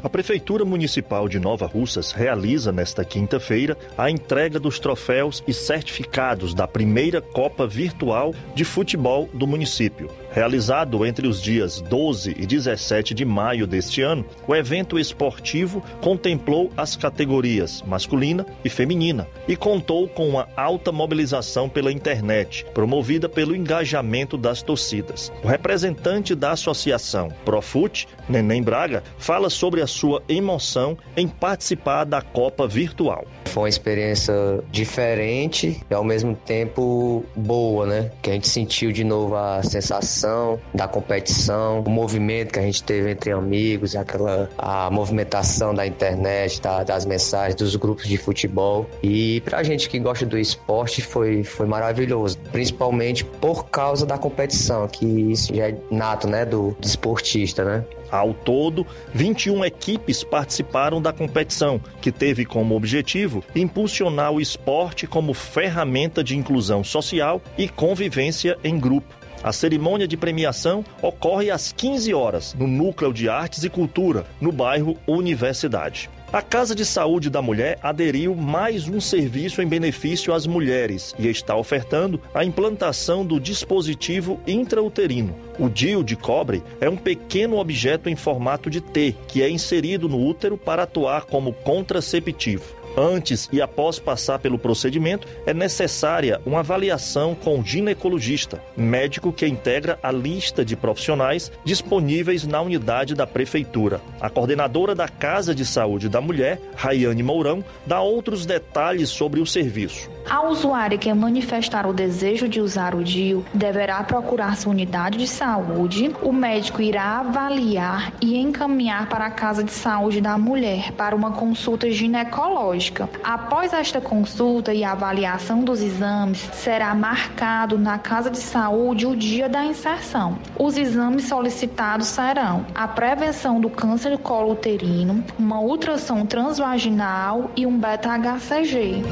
A Prefeitura Municipal de Nova Russas realiza nesta quinta-feira a entrega dos troféus e certificados da primeira Copa Virtual de Futebol do município. Realizado entre os dias 12 e 17 de maio deste ano, o evento esportivo contemplou as categorias masculina e feminina e contou com uma alta mobilização pela internet, promovida pelo engajamento das torcidas. O representante da associação Profute, Neném Braga, fala sobre a sua emoção em participar da Copa Virtual. Foi uma experiência diferente e ao mesmo tempo boa, né? Que a gente sentiu de novo a sensação da competição, o movimento que a gente teve entre amigos, aquela a movimentação da internet, da, das mensagens, dos grupos de futebol. E pra gente que gosta do esporte foi, foi maravilhoso, principalmente por causa da competição, que isso já é nato, né, do, do esportista, né? Ao todo, 21 equipes participaram da competição, que teve como objetivo impulsionar o esporte como ferramenta de inclusão social e convivência em grupo. A cerimônia de premiação ocorre às 15 horas no Núcleo de Artes e Cultura, no bairro Universidade. A Casa de Saúde da Mulher aderiu mais um serviço em benefício às mulheres e está ofertando a implantação do dispositivo intrauterino. O DIU de cobre é um pequeno objeto em formato de T que é inserido no útero para atuar como contraceptivo. Antes e após passar pelo procedimento, é necessária uma avaliação com o ginecologista, médico que integra a lista de profissionais disponíveis na unidade da Prefeitura. A coordenadora da Casa de Saúde da Mulher, Rayane Mourão, dá outros detalhes sobre o serviço. A usuária que manifestar o desejo de usar o DIU deverá procurar sua unidade de saúde. O médico irá avaliar e encaminhar para a Casa de Saúde da Mulher para uma consulta ginecológica. Após esta consulta e avaliação dos exames, será marcado na Casa de Saúde o dia da inserção. Os exames solicitados serão a prevenção do câncer colo uterino, uma ultrassom transvaginal e um beta-HCG.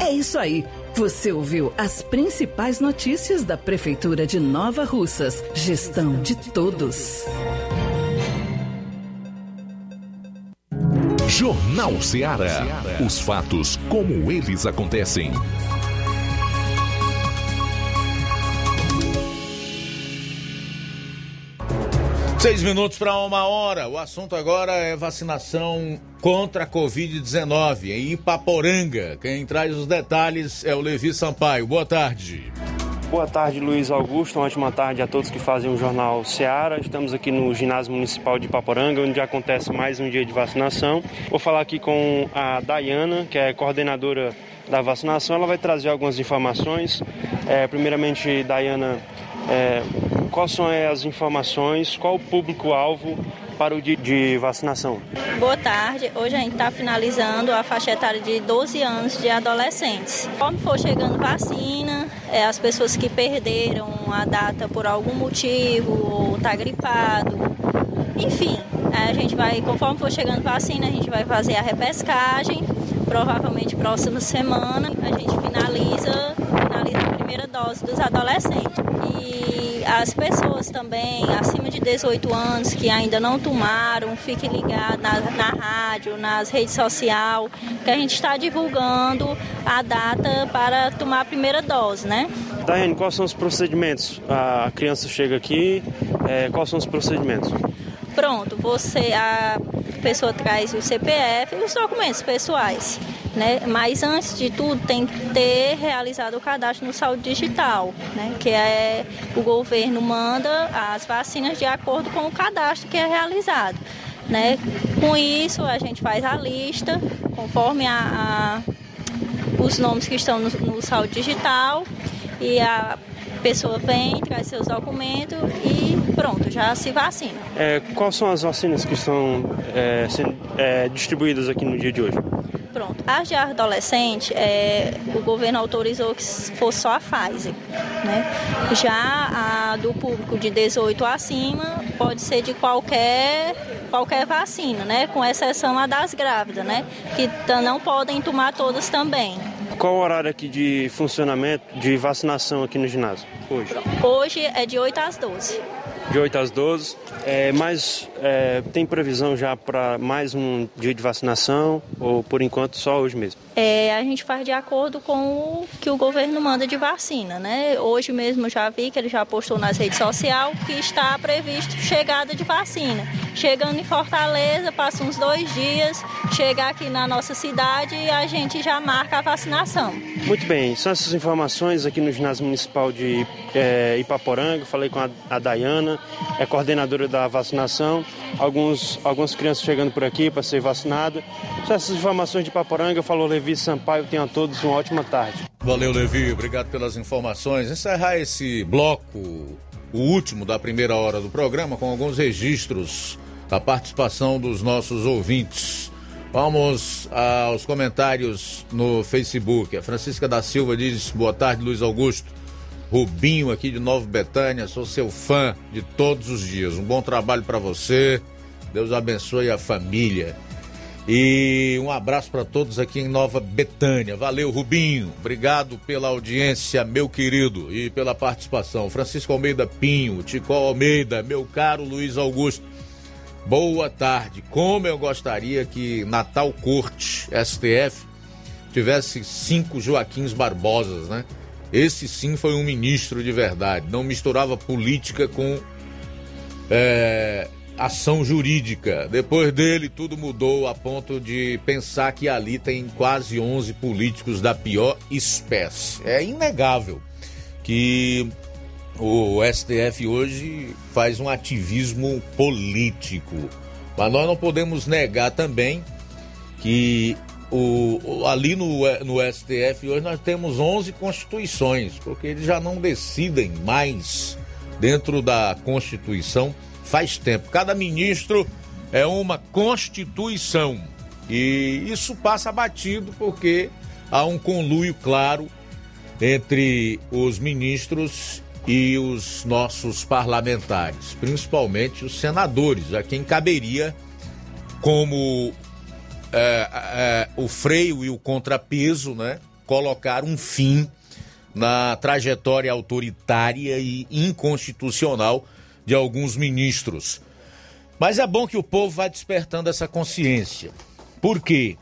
É isso aí. Você ouviu as principais notícias da Prefeitura de Nova Russas. Gestão de todos. Jornal Ceará. Os fatos como eles acontecem. Seis minutos para uma hora. O assunto agora é vacinação contra a Covid-19 em Ipaporanga. Quem traz os detalhes é o Levi Sampaio. Boa tarde. Boa tarde, Luiz Augusto. Uma ótima tarde a todos que fazem o Jornal Seara. Estamos aqui no Ginásio Municipal de Ipaporanga, onde acontece mais um dia de vacinação. Vou falar aqui com a Dayana, que é coordenadora da vacinação. Ela vai trazer algumas informações. É, primeiramente, Dayana, é, quais são as informações, qual o público-alvo para o dia de vacinação? Boa tarde. Hoje a gente está finalizando a faixa etária de 12 anos de adolescentes. Como for chegando vacina, é, as pessoas que perderam a data por algum motivo ou tá gripado. Enfim, a gente vai, conforme for chegando vacina, a gente vai fazer a repescagem. Provavelmente próxima semana a gente finaliza, finaliza a primeira dose dos adolescentes. E as pessoas também acima de 18 anos que ainda não tomaram, fiquem ligados na, na rádio, nas redes sociais, que a gente está divulgando a data para tomar a primeira dose, né? Daiane, quais são os procedimentos? A criança chega aqui, é, quais são os procedimentos? Pronto, você, a pessoa traz o CPF e os documentos pessoais, né? Mas antes de tudo tem que ter realizado o cadastro no Saúde Digital, né? Que é o governo manda as vacinas de acordo com o cadastro que é realizado, né? Com isso a gente faz a lista conforme a, a os nomes que estão no, no Saúde Digital e a pessoa vem, traz seus documentos e pronto, já se vacina. É, quais são as vacinas que estão é, sendo é, distribuídas aqui no dia de hoje? Pronto. As de adolescente, é, o governo autorizou que fosse só a Pfizer. Né? Já a do público de 18 acima pode ser de qualquer, qualquer vacina, né? com exceção a das grávidas, né? que não podem tomar todas também. Qual o horário aqui de funcionamento, de vacinação aqui no ginásio hoje? Hoje é de 8 às 12. De 8 às 12. É, mas é, tem previsão já para mais um dia de vacinação ou por enquanto só hoje mesmo? É, a gente faz de acordo com o que o governo manda de vacina, né? Hoje mesmo já vi que ele já postou nas redes sociais que está previsto chegada de vacina. Chegando em Fortaleza, passa uns dois dias, chega aqui na nossa cidade e a gente já marca a vacinação. Muito bem, são essas informações aqui no ginásio municipal de é, Ipaporanga. Falei com a, a Dayana, é coordenadora da vacinação. Alguns, algumas crianças chegando por aqui para ser vacinada. São essas informações de Ipaporanga. Falou Levi Sampaio. Tenham todos uma ótima tarde. Valeu, Levi. Obrigado pelas informações. Encerrar esse bloco, o último da primeira hora do programa, com alguns registros da participação dos nossos ouvintes. Vamos aos comentários no Facebook. A Francisca da Silva diz: Boa tarde, Luiz Augusto. Rubinho aqui de Nova Betânia, sou seu fã de todos os dias. Um bom trabalho para você. Deus abençoe a família. E um abraço para todos aqui em Nova Betânia. Valeu, Rubinho. Obrigado pela audiência, meu querido, e pela participação. Francisco Almeida Pinho, Tico Almeida, meu caro Luiz Augusto. Boa tarde. Como eu gostaria que Natal Corte, STF, tivesse cinco Joaquins Barbosas, né? Esse sim foi um ministro de verdade. Não misturava política com é, ação jurídica. Depois dele, tudo mudou a ponto de pensar que ali tem quase 11 políticos da pior espécie. É inegável que o STF hoje faz um ativismo político. Mas nós não podemos negar também que o, ali no, no STF hoje nós temos 11 constituições, porque eles já não decidem mais dentro da Constituição faz tempo. Cada ministro é uma constituição. E isso passa batido porque há um conluio claro entre os ministros e os nossos parlamentares, principalmente os senadores, a quem caberia como é, é, o freio e o contrapeso, né? Colocar um fim na trajetória autoritária e inconstitucional de alguns ministros. Mas é bom que o povo vá despertando essa consciência. Por quê?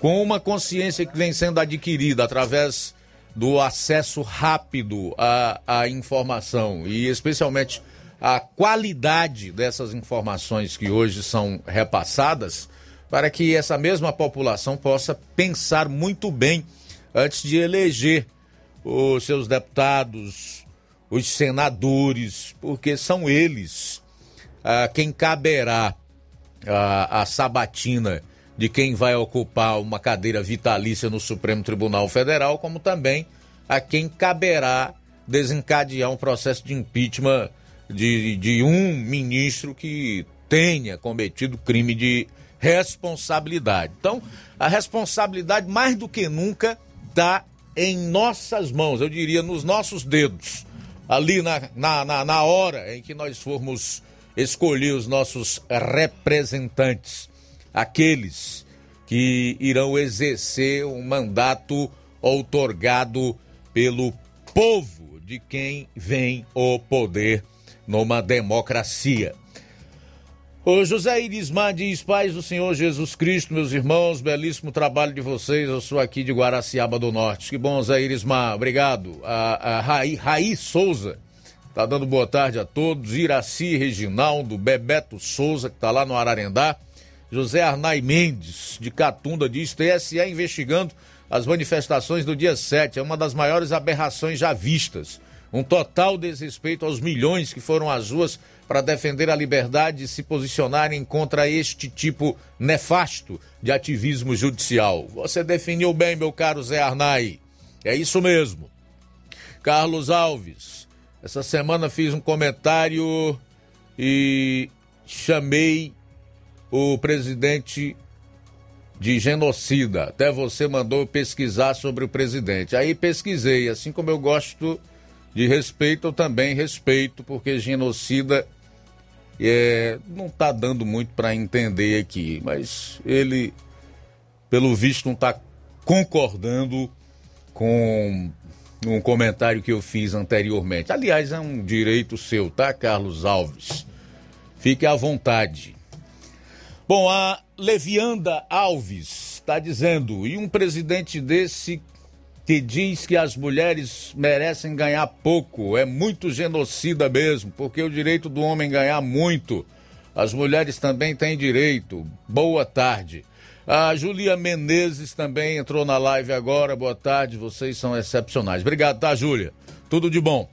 Com uma consciência que vem sendo adquirida através do acesso rápido à, à informação e especialmente a qualidade dessas informações que hoje são repassadas, para que essa mesma população possa pensar muito bem antes de eleger os seus deputados, os senadores, porque são eles a quem caberá a, a sabatina de quem vai ocupar uma cadeira vitalícia no Supremo Tribunal Federal, como também a quem caberá desencadear um processo de impeachment de, de um ministro que tenha cometido crime de responsabilidade. Então, a responsabilidade mais do que nunca está em nossas mãos, eu diria nos nossos dedos, ali na, na, na, na hora em que nós formos escolher os nossos representantes, aqueles que irão exercer um mandato outorgado pelo povo de quem vem o poder numa democracia. O José Irismar diz, paz do Senhor Jesus Cristo, meus irmãos, belíssimo trabalho de vocês, eu sou aqui de Guaraciaba do Norte. Que bom, Zé Irismar, obrigado. A, a Raí, Raí Souza tá dando boa tarde a todos. Iraci Reginaldo, Bebeto Souza, que tá lá no Ararendá. José Arnai Mendes, de Catunda, diz, TSE investigando as manifestações do dia 7, é uma das maiores aberrações já vistas. Um total desrespeito aos milhões que foram às ruas para defender a liberdade e se posicionarem contra este tipo nefasto de ativismo judicial. Você definiu bem, meu caro Zé Arnai. É isso mesmo. Carlos Alves, essa semana fiz um comentário e chamei o presidente de genocida. Até você mandou pesquisar sobre o presidente. Aí pesquisei, assim como eu gosto de respeito, eu também respeito, porque genocida é, não está dando muito para entender aqui, mas ele, pelo visto, não está concordando com um comentário que eu fiz anteriormente. Aliás, é um direito seu, tá, Carlos Alves? Fique à vontade. Bom, a Levianda Alves está dizendo, e um presidente desse que diz que as mulheres merecem ganhar pouco. É muito genocida mesmo, porque o direito do homem ganhar muito. As mulheres também têm direito. Boa tarde. A Julia Menezes também entrou na live agora. Boa tarde, vocês são excepcionais. Obrigado, tá, Júlia? Tudo de bom.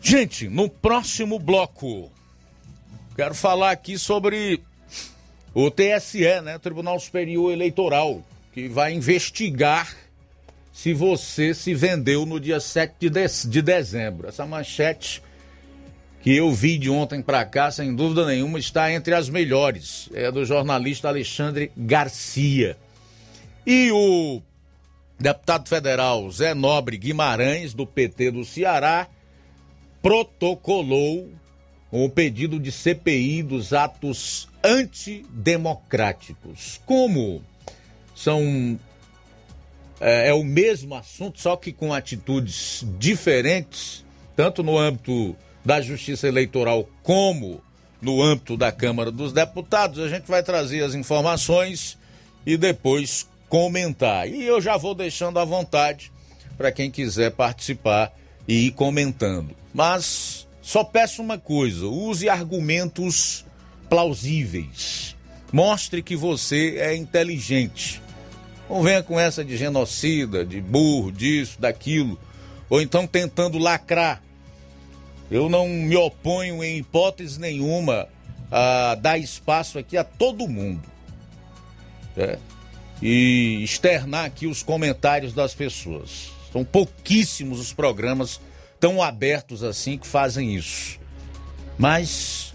Gente, no próximo bloco, quero falar aqui sobre o TSE, né? Tribunal Superior Eleitoral, que vai investigar se você se vendeu no dia 7 de, de, de dezembro. Essa manchete que eu vi de ontem para cá, sem dúvida nenhuma, está entre as melhores. É do jornalista Alexandre Garcia. E o deputado federal Zé Nobre Guimarães, do PT do Ceará, protocolou o pedido de CPI dos atos antidemocráticos. Como são é, é o mesmo assunto, só que com atitudes diferentes, tanto no âmbito da Justiça Eleitoral como no âmbito da Câmara dos Deputados. A gente vai trazer as informações e depois comentar. E eu já vou deixando à vontade para quem quiser participar e ir comentando. Mas só peço uma coisa: use argumentos plausíveis. Mostre que você é inteligente. Não venha com essa de genocida, de burro, disso, daquilo, ou então tentando lacrar. Eu não me oponho em hipótese nenhuma a dar espaço aqui a todo mundo. É, e externar aqui os comentários das pessoas. São pouquíssimos os programas tão abertos assim que fazem isso. Mas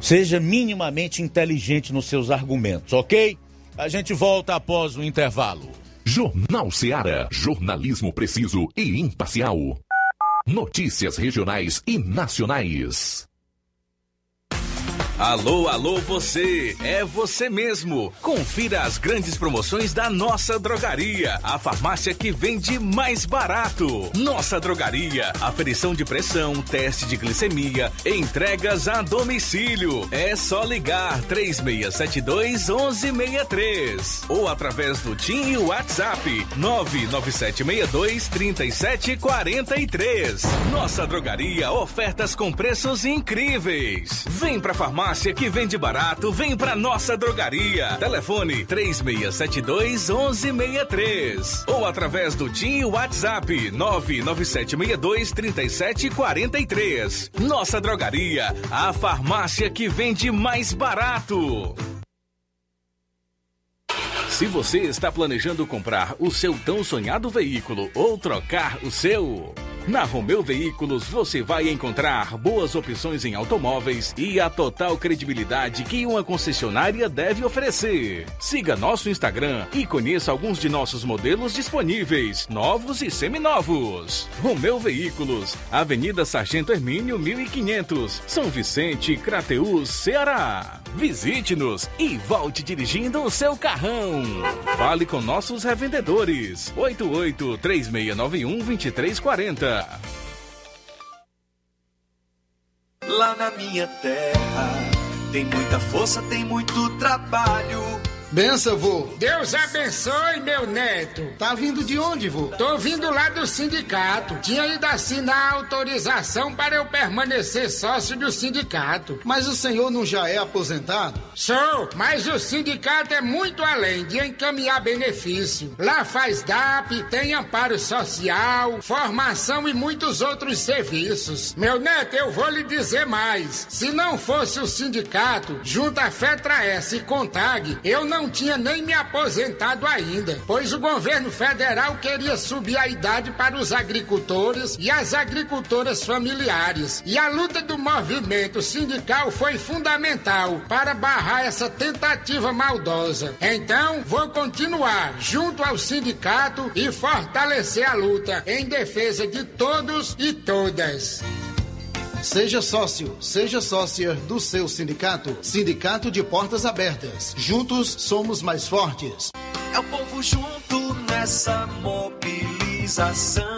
seja minimamente inteligente nos seus argumentos, ok? A gente volta após o intervalo. Jornal Seara. Jornalismo preciso e imparcial. Notícias regionais e nacionais. Alô, alô, você! É você mesmo! Confira as grandes promoções da nossa drogaria, a farmácia que vende mais barato. Nossa drogaria, aferição de pressão, teste de glicemia, entregas a domicílio. É só ligar 3672 1163 ou através do TIM e WhatsApp 99762 3743. Nossa drogaria, ofertas com preços incríveis. Vem pra farmácia farmácia que vende barato, vem pra nossa drogaria. Telefone 3672 1163 ou através do TIM WhatsApp 99762 3743. Nossa drogaria, a farmácia que vende mais barato. Se você está planejando comprar o seu tão sonhado veículo ou trocar o seu Na Romeu Veículos você vai encontrar boas opções em automóveis e a total credibilidade que uma concessionária deve oferecer. Siga nosso Instagram e conheça alguns de nossos modelos disponíveis, novos e seminovos. Romeu Veículos, Avenida Sargento Hermínio 1500, São Vicente, Crateús, Ceará. Visite-nos e volte dirigindo o seu carrão. Fale com nossos revendedores. 88 3691 2340. Lá na minha terra tem muita força, tem muito trabalho. Benção, vô. Deus abençoe, meu neto. Tá vindo de onde, vô? Tô vindo lá do sindicato. Tinha ido assinar a autorização para eu permanecer sócio do sindicato. Mas o senhor não já é aposentado? Sou, mas o sindicato é muito além de encaminhar benefício. Lá faz DAP, tem amparo social, formação e muitos outros serviços. Meu neto, eu vou lhe dizer mais. Se não fosse o sindicato, junto a Fetra S e Contag, eu não não tinha nem me aposentado ainda, pois o governo federal queria subir a idade para os agricultores e as agricultoras familiares. E a luta do movimento sindical foi fundamental para barrar essa tentativa maldosa. Então, vou continuar junto ao sindicato e fortalecer a luta em defesa de todos e todas. Seja sócio, seja sócia do seu sindicato. Sindicato de Portas Abertas. Juntos somos mais fortes. É o povo junto nessa mobilização.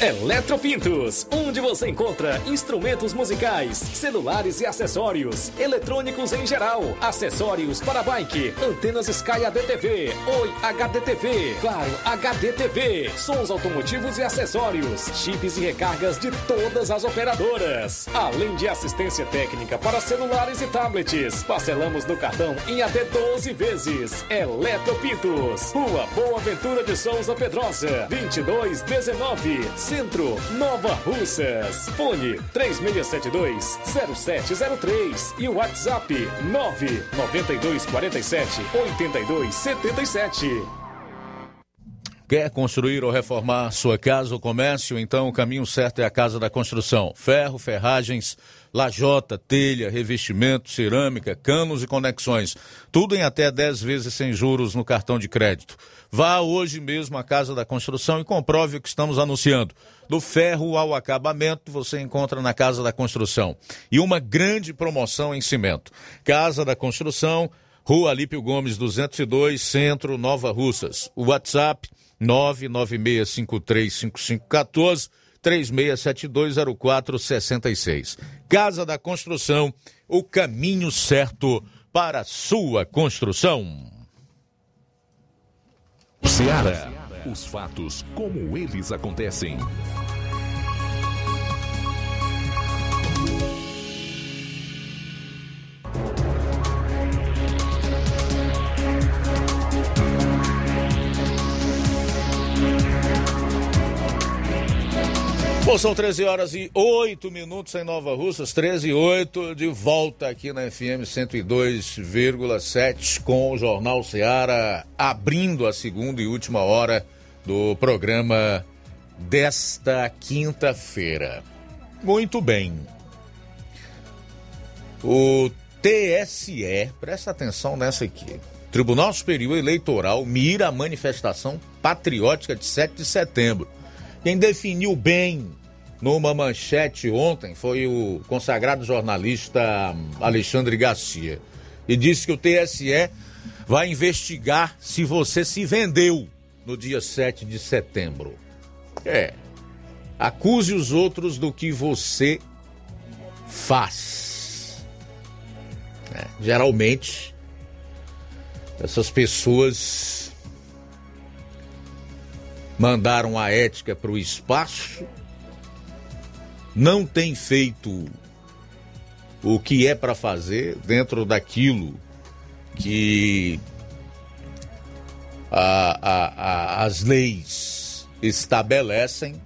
Eletropintos, onde você encontra instrumentos musicais, celulares e acessórios, eletrônicos em geral, acessórios para bike, antenas Sky ADTV, Oi HDTV, Claro HDTV, sons automotivos e acessórios, chips e recargas de todas as operadoras, além de assistência técnica para celulares e tablets. Parcelamos no cartão em até 12 vezes. Eletropintos, Rua Boa Ventura de Souza Pedrosa, 2219. Centro, Nova Russas. Fone 3672-0703 e WhatsApp 99247-8277. Quer construir ou reformar sua casa ou comércio? Então o caminho certo é a Casa da Construção. Ferro, ferragens, lajota, telha, revestimento, cerâmica, canos e conexões. Tudo em até 10 vezes sem juros no cartão de crédito. Vá hoje mesmo à Casa da Construção e comprove o que estamos anunciando. Do ferro ao acabamento, você encontra na Casa da Construção. E uma grande promoção em cimento. Casa da Construção, Rua Alípio Gomes, 202, Centro, Nova Russas. WhatsApp 996535514 36720466. Casa da Construção, o caminho certo para sua construção. Seara. Os fatos como eles acontecem. Bom, são 13 horas e 8 minutos em Nova Russas, 13 e 8, de volta aqui na FM 102,7 com o Jornal Seara, abrindo a segunda e última hora do programa desta quinta-feira. Muito bem. O TSE, presta atenção nessa aqui. Tribunal Superior Eleitoral mira a manifestação patriótica de 7 de setembro. Quem definiu bem numa manchete ontem foi o consagrado jornalista Alexandre Garcia. E disse que o TSE vai investigar se você se vendeu no dia 7 de setembro. É. Acuse os outros do que você faz. Né? Geralmente, essas pessoas mandaram a ética para o espaço, não têm feito o que é para fazer dentro daquilo que a, a, a, as leis estabelecem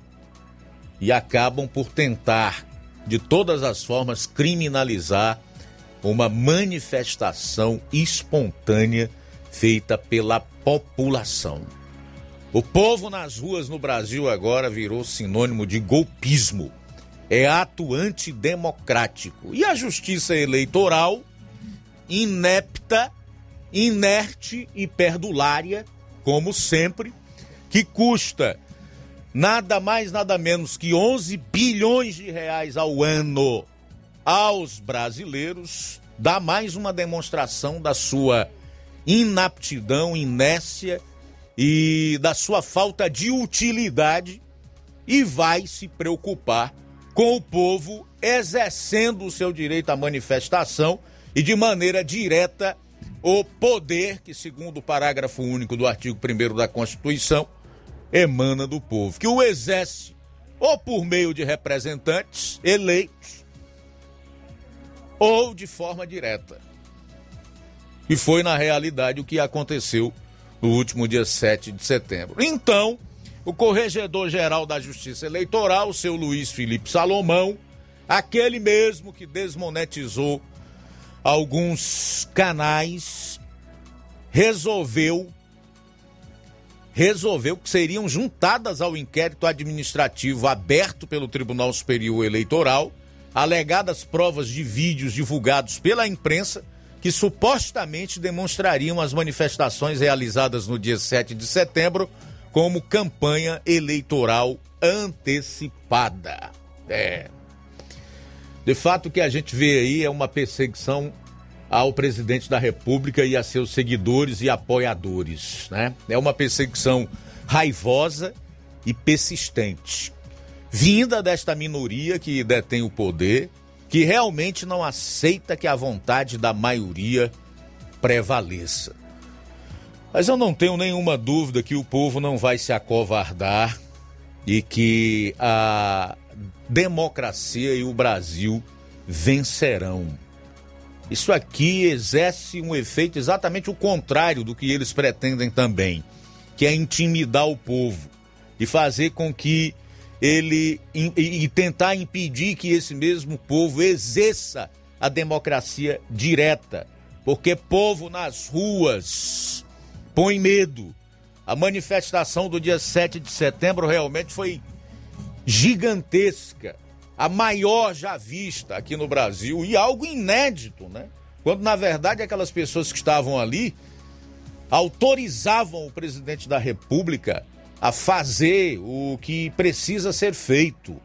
e acabam por tentar, de todas as formas, criminalizar uma manifestação espontânea feita pela população. O povo nas ruas no Brasil agora virou sinônimo de golpismo. É ato antidemocrático. E a justiça eleitoral, inepta, inerte e perdulária, como sempre, que custa nada mais, nada menos que 11 bilhões de reais ao ano aos brasileiros, dá mais uma demonstração da sua inaptidão, inércia e da sua falta de utilidade e vai se preocupar com o povo exercendo o seu direito à manifestação e de maneira direta o poder que, segundo o parágrafo único do artigo 1 da Constituição, emana do povo, que o exerce ou por meio de representantes eleitos ou de forma direta. E foi, na realidade, o que aconteceu no último dia 7 de setembro. Então, o Corregedor-Geral da Justiça Eleitoral, seu Luiz Felipe Salomão, aquele mesmo que desmonetizou alguns canais, resolveu resolveu que seriam juntadas ao inquérito administrativo aberto pelo Tribunal Superior Eleitoral alegadas provas de vídeos divulgados pela imprensa que supostamente demonstrariam as manifestações realizadas no dia 7 de setembro como campanha eleitoral antecipada. É. De fato, o que a gente vê aí é uma perseguição ao presidente da República e a seus seguidores e apoiadores, né? É uma perseguição raivosa e persistente, vinda desta minoria que detém o poder, que realmente não aceita que a vontade da maioria prevaleça. Mas eu não tenho nenhuma dúvida que o povo não vai se acovardar e que a democracia e o Brasil vencerão. Isso aqui exerce um efeito exatamente o contrário do que eles pretendem também, que é intimidar o povo e fazer com que ele e, tentar impedir que esse mesmo povo exerça a democracia direta, porque povo nas ruas põe medo. A manifestação do dia 7 de setembro realmente foi gigantesca, a maior já vista aqui no Brasil e algo inédito, né? Quando na verdade aquelas pessoas que estavam ali autorizavam o presidente da República a fazer o que precisa ser feito.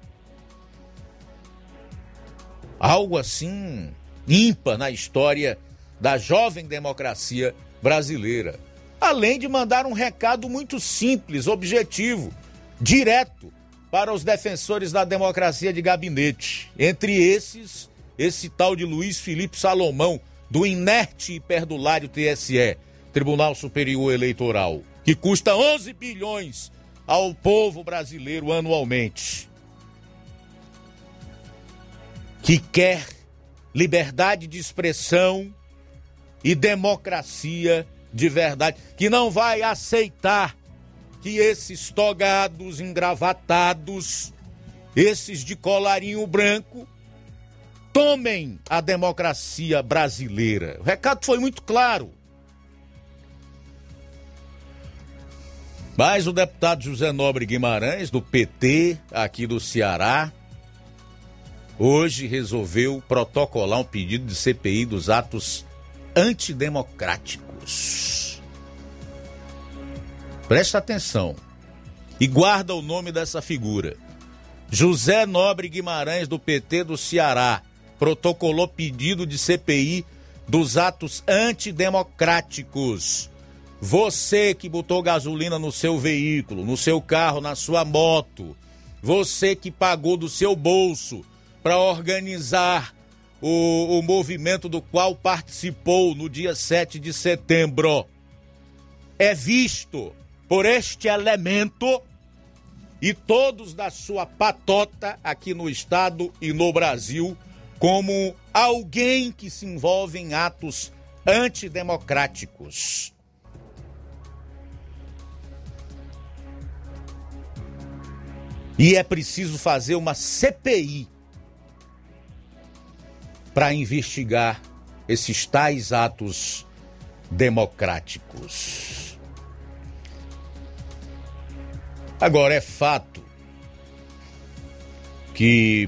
Algo assim ímpar na história da jovem democracia brasileira. Além de mandar um recado muito simples, objetivo, direto para os defensores da democracia de gabinete. Entre esses, esse tal de Luiz Felipe Salomão, do inerte e perdulário TSE, Tribunal Superior Eleitoral que custa 11 bilhões ao povo brasileiro anualmente, que quer liberdade de expressão e democracia de verdade, que não vai aceitar que esses togados engravatados, esses de colarinho branco, tomem a democracia brasileira. O recado foi muito claro. Mas o deputado José Nobre Guimarães, do PT, aqui do Ceará, hoje resolveu protocolar um pedido de CPI dos atos antidemocráticos. Presta atenção e guarda o nome dessa figura. José Nobre Guimarães, do PT do Ceará, protocolou pedido de CPI dos atos antidemocráticos você que botou gasolina no seu veículo, no seu carro, na sua moto, você que pagou do seu bolso para organizar o, o movimento do qual participou no dia 7 de setembro é visto por este elemento e todos da sua patota aqui no estado e no Brasil como alguém que se envolve em atos antidemocráticos. E é preciso fazer uma CPI para investigar esses tais atos democráticos. Agora, é fato que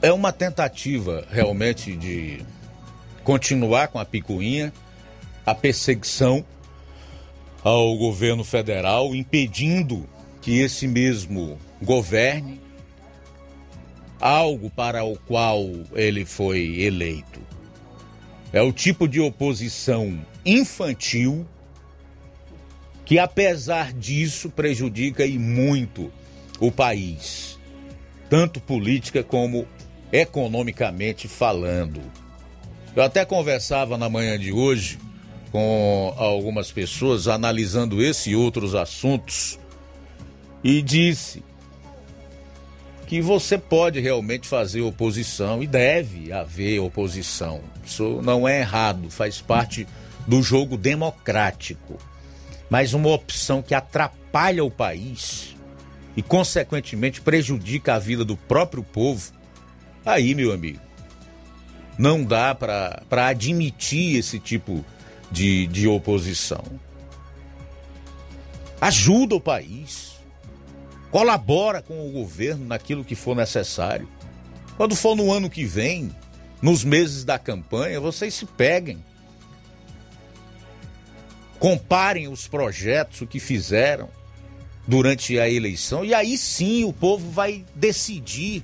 é uma tentativa realmente de continuar com a picuinha, a perseguição ao governo federal, impedindo que esse mesmo governe algo para o qual ele foi eleito. É o tipo de oposição infantil que, apesar disso, prejudica e muito o país, tanto política como economicamente falando. Eu até conversava na manhã de hoje com algumas pessoas analisando esse e outros assuntos e disse que você pode realmente fazer oposição e deve haver oposição. Isso não é errado, faz parte do jogo democrático. Mas uma opção que atrapalha o país e, consequentemente, prejudica a vida do próprio povo, aí, meu amigo, não dá para admitir esse tipo de, de oposição. Ajuda o país colabora com o governo naquilo que for necessário. Quando for no ano que vem, nos meses da campanha, vocês se peguem. Comparem os projetos, o que fizeram durante a eleição, e aí sim o povo vai decidir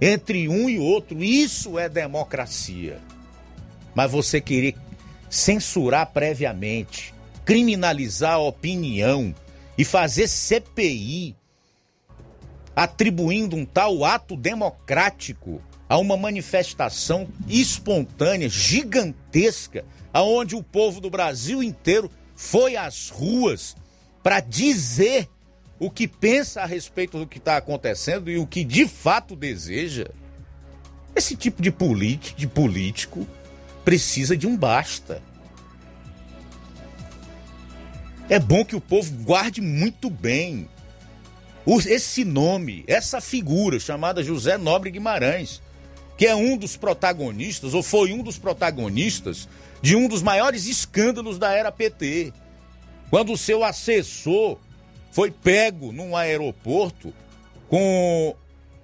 entre um e outro. Isso é democracia. Mas você querer censurar previamente, criminalizar a opinião e fazer CPI atribuindo um tal ato democrático a uma manifestação espontânea, gigantesca, aonde o povo do Brasil inteiro foi às ruas para dizer o que pensa a respeito do que está acontecendo e o que de fato deseja. Esse tipo de de político precisa de um basta. É bom que o povo guarde muito bem esse nome, essa figura chamada José Nobre Guimarães, que é um dos protagonistas, ou foi um dos protagonistas, de um dos maiores escândalos da era PT. Quando o seu assessor foi pego num aeroporto com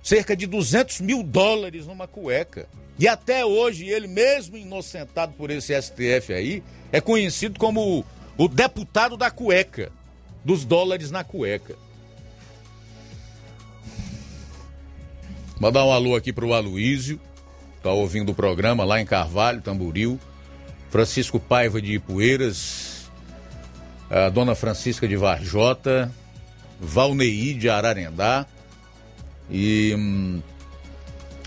cerca de 200 mil dólares numa cueca. E até hoje, ele mesmo inocentado por esse STF aí, é conhecido como o, deputado da cueca, dos dólares na cueca. Mandar um alô aqui pro Aloísio, tá ouvindo o programa lá em Carvalho, Tamboril. Francisco Paiva de Ipueiras, a dona Francisca de Varjota, Valneí de Ararendá e hum,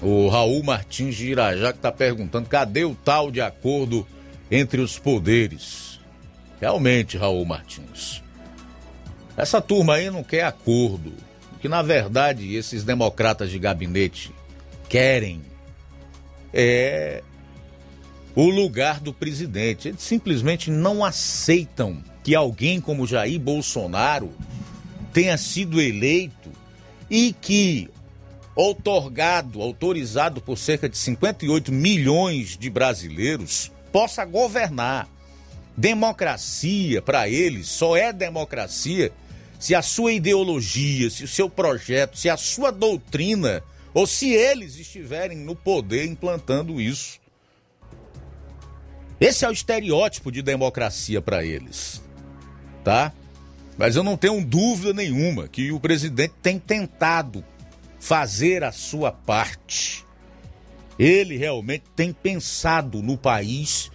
o Raul Martins de Irajá que está perguntando cadê o tal de acordo entre os poderes. Realmente, Raul Martins. Essa turma aí não quer acordo que na verdade esses democratas de gabinete querem é o lugar do presidente. Eles simplesmente não aceitam que alguém como Jair Bolsonaro tenha sido eleito e que, outorgado, autorizado por cerca de 58 milhões de brasileiros, possa governar. Democracia, para eles, só é democracia se a sua ideologia, se o seu projeto, se a sua doutrina, ou se eles estiverem no poder implantando isso. Esse é o estereótipo de democracia para eles, tá? Mas eu não tenho dúvida nenhuma que o presidente tem tentado fazer a sua parte. Ele realmente tem pensado no país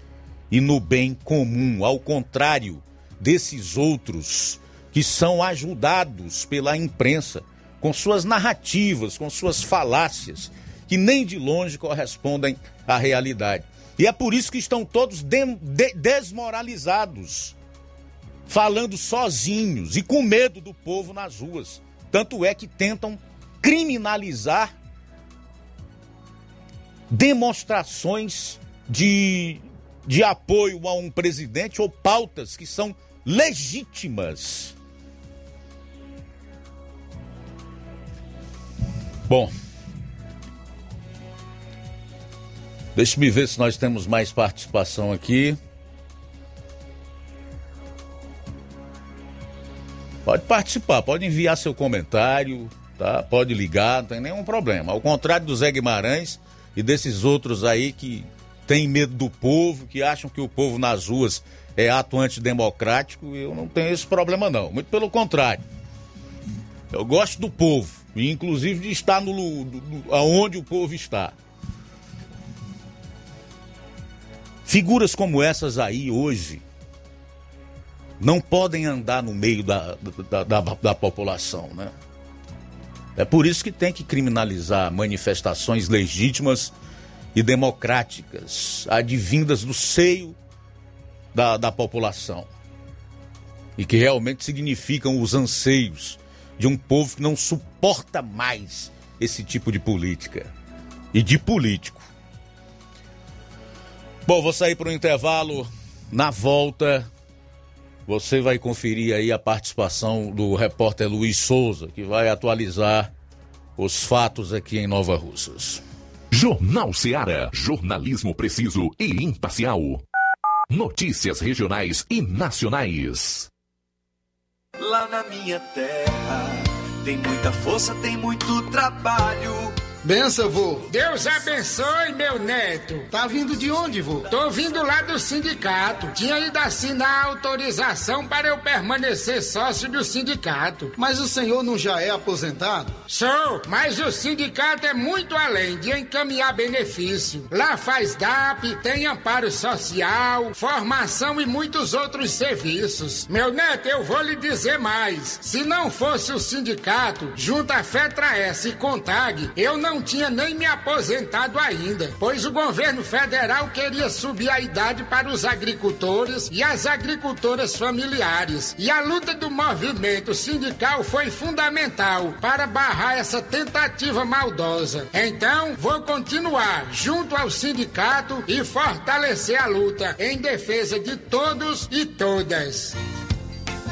e no bem comum, ao contrário desses outros que são ajudados pela imprensa com suas narrativas, com suas falácias que nem de longe correspondem à realidade. E é por isso que estão todos de, de, desmoralizados, falando sozinhos e com medo do povo nas ruas. Tanto é que tentam criminalizar demonstrações de, de apoio a um presidente ou pautas que são legítimas. Bom, deixa-me ver se nós temos mais participação aqui. Pode participar, pode enviar seu comentário, tá? Pode ligar, não tem nenhum problema. Ao contrário do Zé Guimarães e desses outros aí que têm medo do povo, que acham que o povo nas ruas é ato antidemocrático, eu não tenho esse problema não. Muito pelo contrário. Eu gosto do povo, inclusive de estar no, no aonde o povo está. Figuras como essas aí hoje não podem andar no meio da, da, da, da, população, né? É por isso que tem que criminalizar manifestações legítimas e democráticas, advindas do seio da, da população. E que realmente significam os anseios de um povo que não suporta mais esse tipo de política e de político. Bom, vou sair para o intervalo. Na volta, você vai conferir aí a participação do repórter Luiz Souza, que vai atualizar os fatos aqui em Nova Russas. Jornal Seara. Jornalismo preciso e imparcial. Notícias regionais e nacionais. Lá na minha terra. Tem muita força, tem muito trabalho Benção, vô. Deus abençoe, meu neto. Tá vindo de onde, vô? Tô vindo lá do sindicato. Tinha ido assinar a autorização para eu permanecer sócio do sindicato. Mas o senhor não já é aposentado? Sou, mas o sindicato é muito além de encaminhar benefício. Lá faz DAP, tem amparo social, formação e muitos outros serviços. Meu neto, eu vou lhe dizer mais. Se não fosse o sindicato, junto à Fetra S e Contag, eu não não tinha nem me aposentado ainda, pois o governo federal queria subir a idade para os agricultores e as agricultoras familiares. E a luta do movimento sindical foi fundamental para barrar essa tentativa maldosa. Então, vou continuar junto ao sindicato e fortalecer a luta em defesa de todos e todas.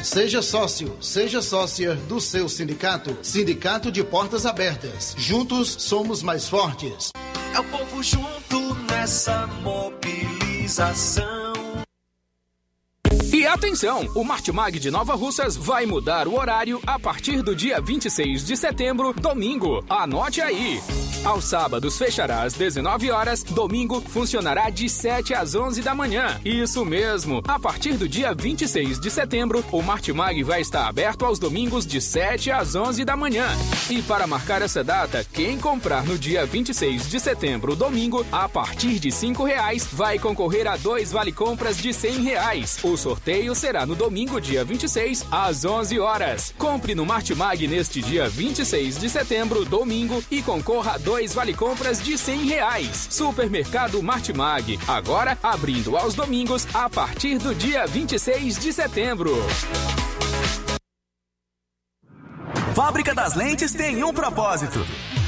Seja sócio, seja sócia do seu sindicato. Sindicato de Portas Abertas. Juntos somos mais fortes. É o povo junto nessa mobilização. E atenção, o Martimag de Nova Russas vai mudar o horário a partir do dia 26 de setembro, domingo. Anote aí. Aos sábados fechará às 19 horas, domingo funcionará de 7 às 11 da manhã. Isso mesmo. A partir do dia 26 de setembro, o Martimag vai estar aberto aos domingos de 7 às 11 da manhã. E para marcar essa data, quem comprar no dia 26 de setembro, domingo, a partir de 5 reais, vai concorrer a dois vale compras de 100 reais. O sorteio sorteio será no domingo, dia 26, às 11 horas. Compre no Martimag neste dia 26 de setembro, domingo, e concorra a dois vale-compras de 100 reais. Supermercado Martimag, agora abrindo aos domingos a partir do dia 26 de setembro. Fábrica das Lentes tem um propósito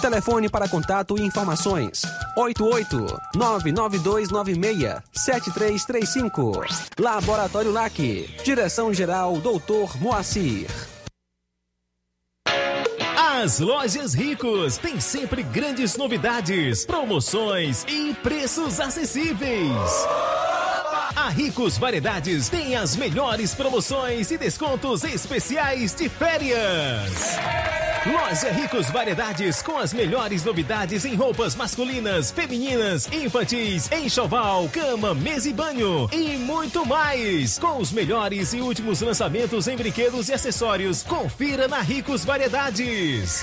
Telefone para contato e informações: 88-99296-7335. Laboratório LAC. Direção-Geral Doutor Moacir. As lojas Ricos têm sempre grandes novidades, promoções e preços acessíveis. A Ricos Variedades tem as melhores promoções e descontos especiais de férias. Loja Ricos Variedades com as melhores novidades em roupas masculinas, femininas, infantis, enxoval, cama, mesa e banho e muito mais. Com os melhores e últimos lançamentos em brinquedos e acessórios, confira na Ricos Variedades.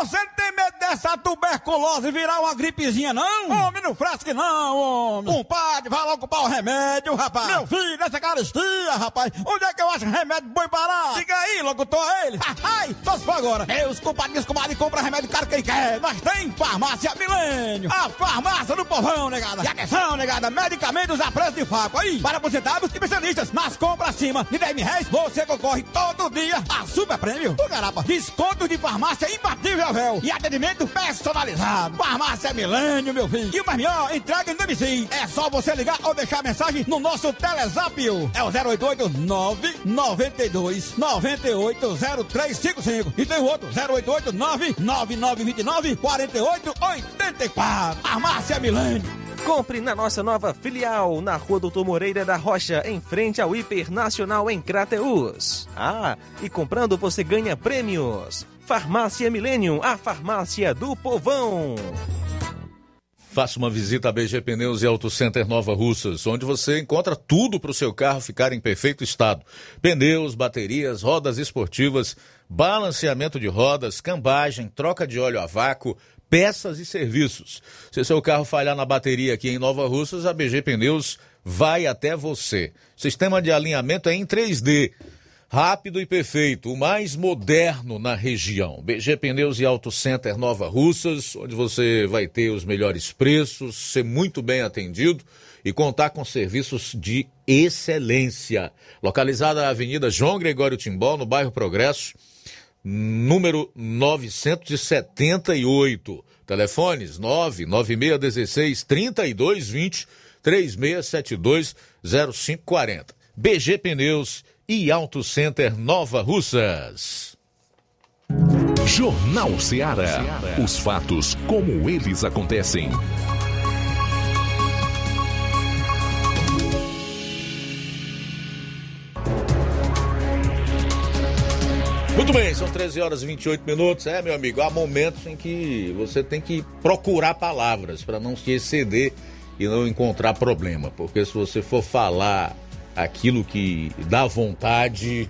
Você não tem medo dessa tuberculose virar uma gripezinha, não? Homem, não frasque não, homem. Compadre, vai logo comprar o remédio, rapaz. Meu filho, essa caristia, rapaz. Onde é que eu acho remédio bom parar? Diga aí, locutor, ele. Ai, só se for agora. Meus compadres, comadre, compra remédio caro quem quer. Nós tem farmácia Milênio. A farmácia do povão, negada. E atenção, negada, medicamentos a preço de faco. Aí, para aposentados e especialistas. Nas compras acima de 10 mil reais, você concorre todo dia a super prêmio. Do garapa, desconto de farmácia imbatível, E atendimento personalizado. Farmácia Milênio, meu filho. E o melhor, entrega em domicílio. É só você ligar ou deixar mensagem no nosso Telezap. É o 088 992 98 0355. E tem o outro, 088 99929 4884. Farmácia Milênio. Compre na nossa nova filial, na Rua Doutor Moreira da Rocha, em frente ao Hiper Nacional em Crateus. Ah, e comprando você ganha prêmios. Farmácia Millennium, a farmácia do povão. Faça uma visita a BG Pneus e Auto Center Nova Russas, onde você encontra tudo para o seu carro ficar em perfeito estado: pneus, baterias, rodas esportivas, balanceamento de rodas, cambagem, troca de óleo a vácuo, peças e serviços. Se seu carro falhar na bateria aqui em Nova Russas, a BG Pneus vai até você. Sistema de alinhamento é em 3D. Rápido e perfeito, o mais moderno na região. BG Pneus e Auto Center Nova Russas, onde você vai ter os melhores preços, ser muito bem atendido e contar com serviços de excelência. Localizada na Avenida João Gregório Timbó, no bairro Progresso, número 978. Telefones 99616 3220 3672 0540. BG Pneus e Auto Center Nova Russas. Jornal Ceará. Os fatos como eles acontecem. Muito bem, são 13 horas e 28 minutos. É, meu amigo, há momentos em que você tem que procurar palavras para não se exceder e não encontrar problema. Porque se você for falar aquilo que dá vontade,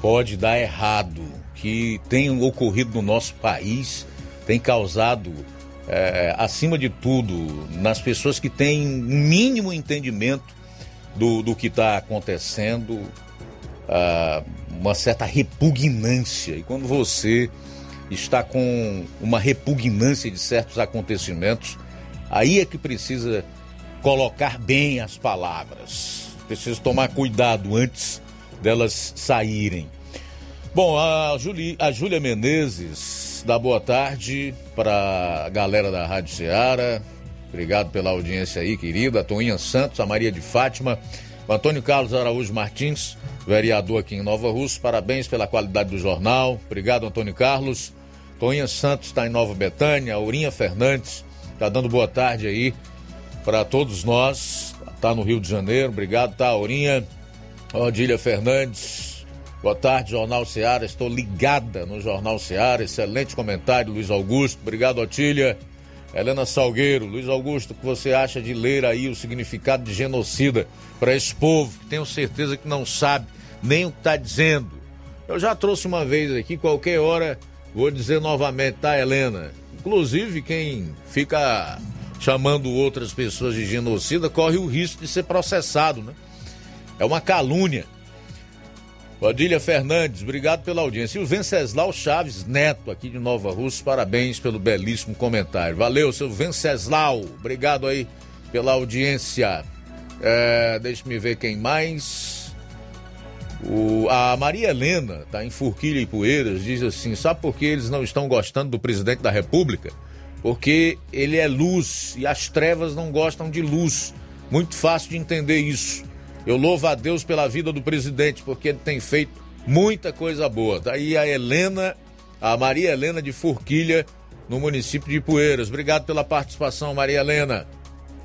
pode dar errado. Que tem ocorrido no nosso país, tem causado, é, acima de tudo, nas pessoas que têm um mínimo entendimento do, do que está acontecendo, ah, uma certa repugnância. E quando você está com uma repugnância de certos acontecimentos, aí é que precisa colocar bem as palavras. Precisa tomar cuidado antes delas saírem. Bom, a, Juli, a Júlia Menezes dá boa tarde para a galera da Rádio Ceará. Obrigado pela audiência aí, querida. A Toinha Santos, a Maria de Fátima, o Antônio Carlos Araújo Martins, vereador aqui em Nova Russa. Parabéns pela qualidade do jornal. Obrigado, Antônio Carlos. Toinha Santos está em Nova Betânia. Aurinha Fernandes está dando boa tarde aí para todos nós. Está no Rio de Janeiro. Obrigado, tá, Aurinha? Odília Fernandes. Boa tarde, Jornal Seara. Estou ligada no Jornal Seara. Excelente comentário, Luiz Augusto. Obrigado, Otília. Helena Salgueiro, Luiz Augusto, o que você acha de ler aí o significado de genocida para esse povo que tenho certeza que não sabe nem o que está dizendo? Eu já trouxe uma vez aqui, qualquer hora vou dizer novamente, tá, Helena? Inclusive, quem fica chamando outras pessoas de genocida corre o risco de ser processado, né? É uma calúnia. Padilha Fernandes, obrigado pela audiência. E o Venceslau Chaves Neto, aqui de Nova Rússia, parabéns pelo belíssimo comentário. Valeu, seu Venceslau. Obrigado aí pela audiência. É, Deixa-me ver quem mais. O, a Maria Helena, tá em Forquilha e Poeiras, diz assim: sabe por que eles não estão gostando do presidente da República? Porque ele é luz e as trevas não gostam de luz. Muito fácil de entender isso. Eu louvo a Deus pela vida do presidente, porque ele tem feito muita coisa boa. Daí tá a Helena, a Maria Helena de Forquilha, no município de Poeiras. Obrigado pela participação, Maria Helena.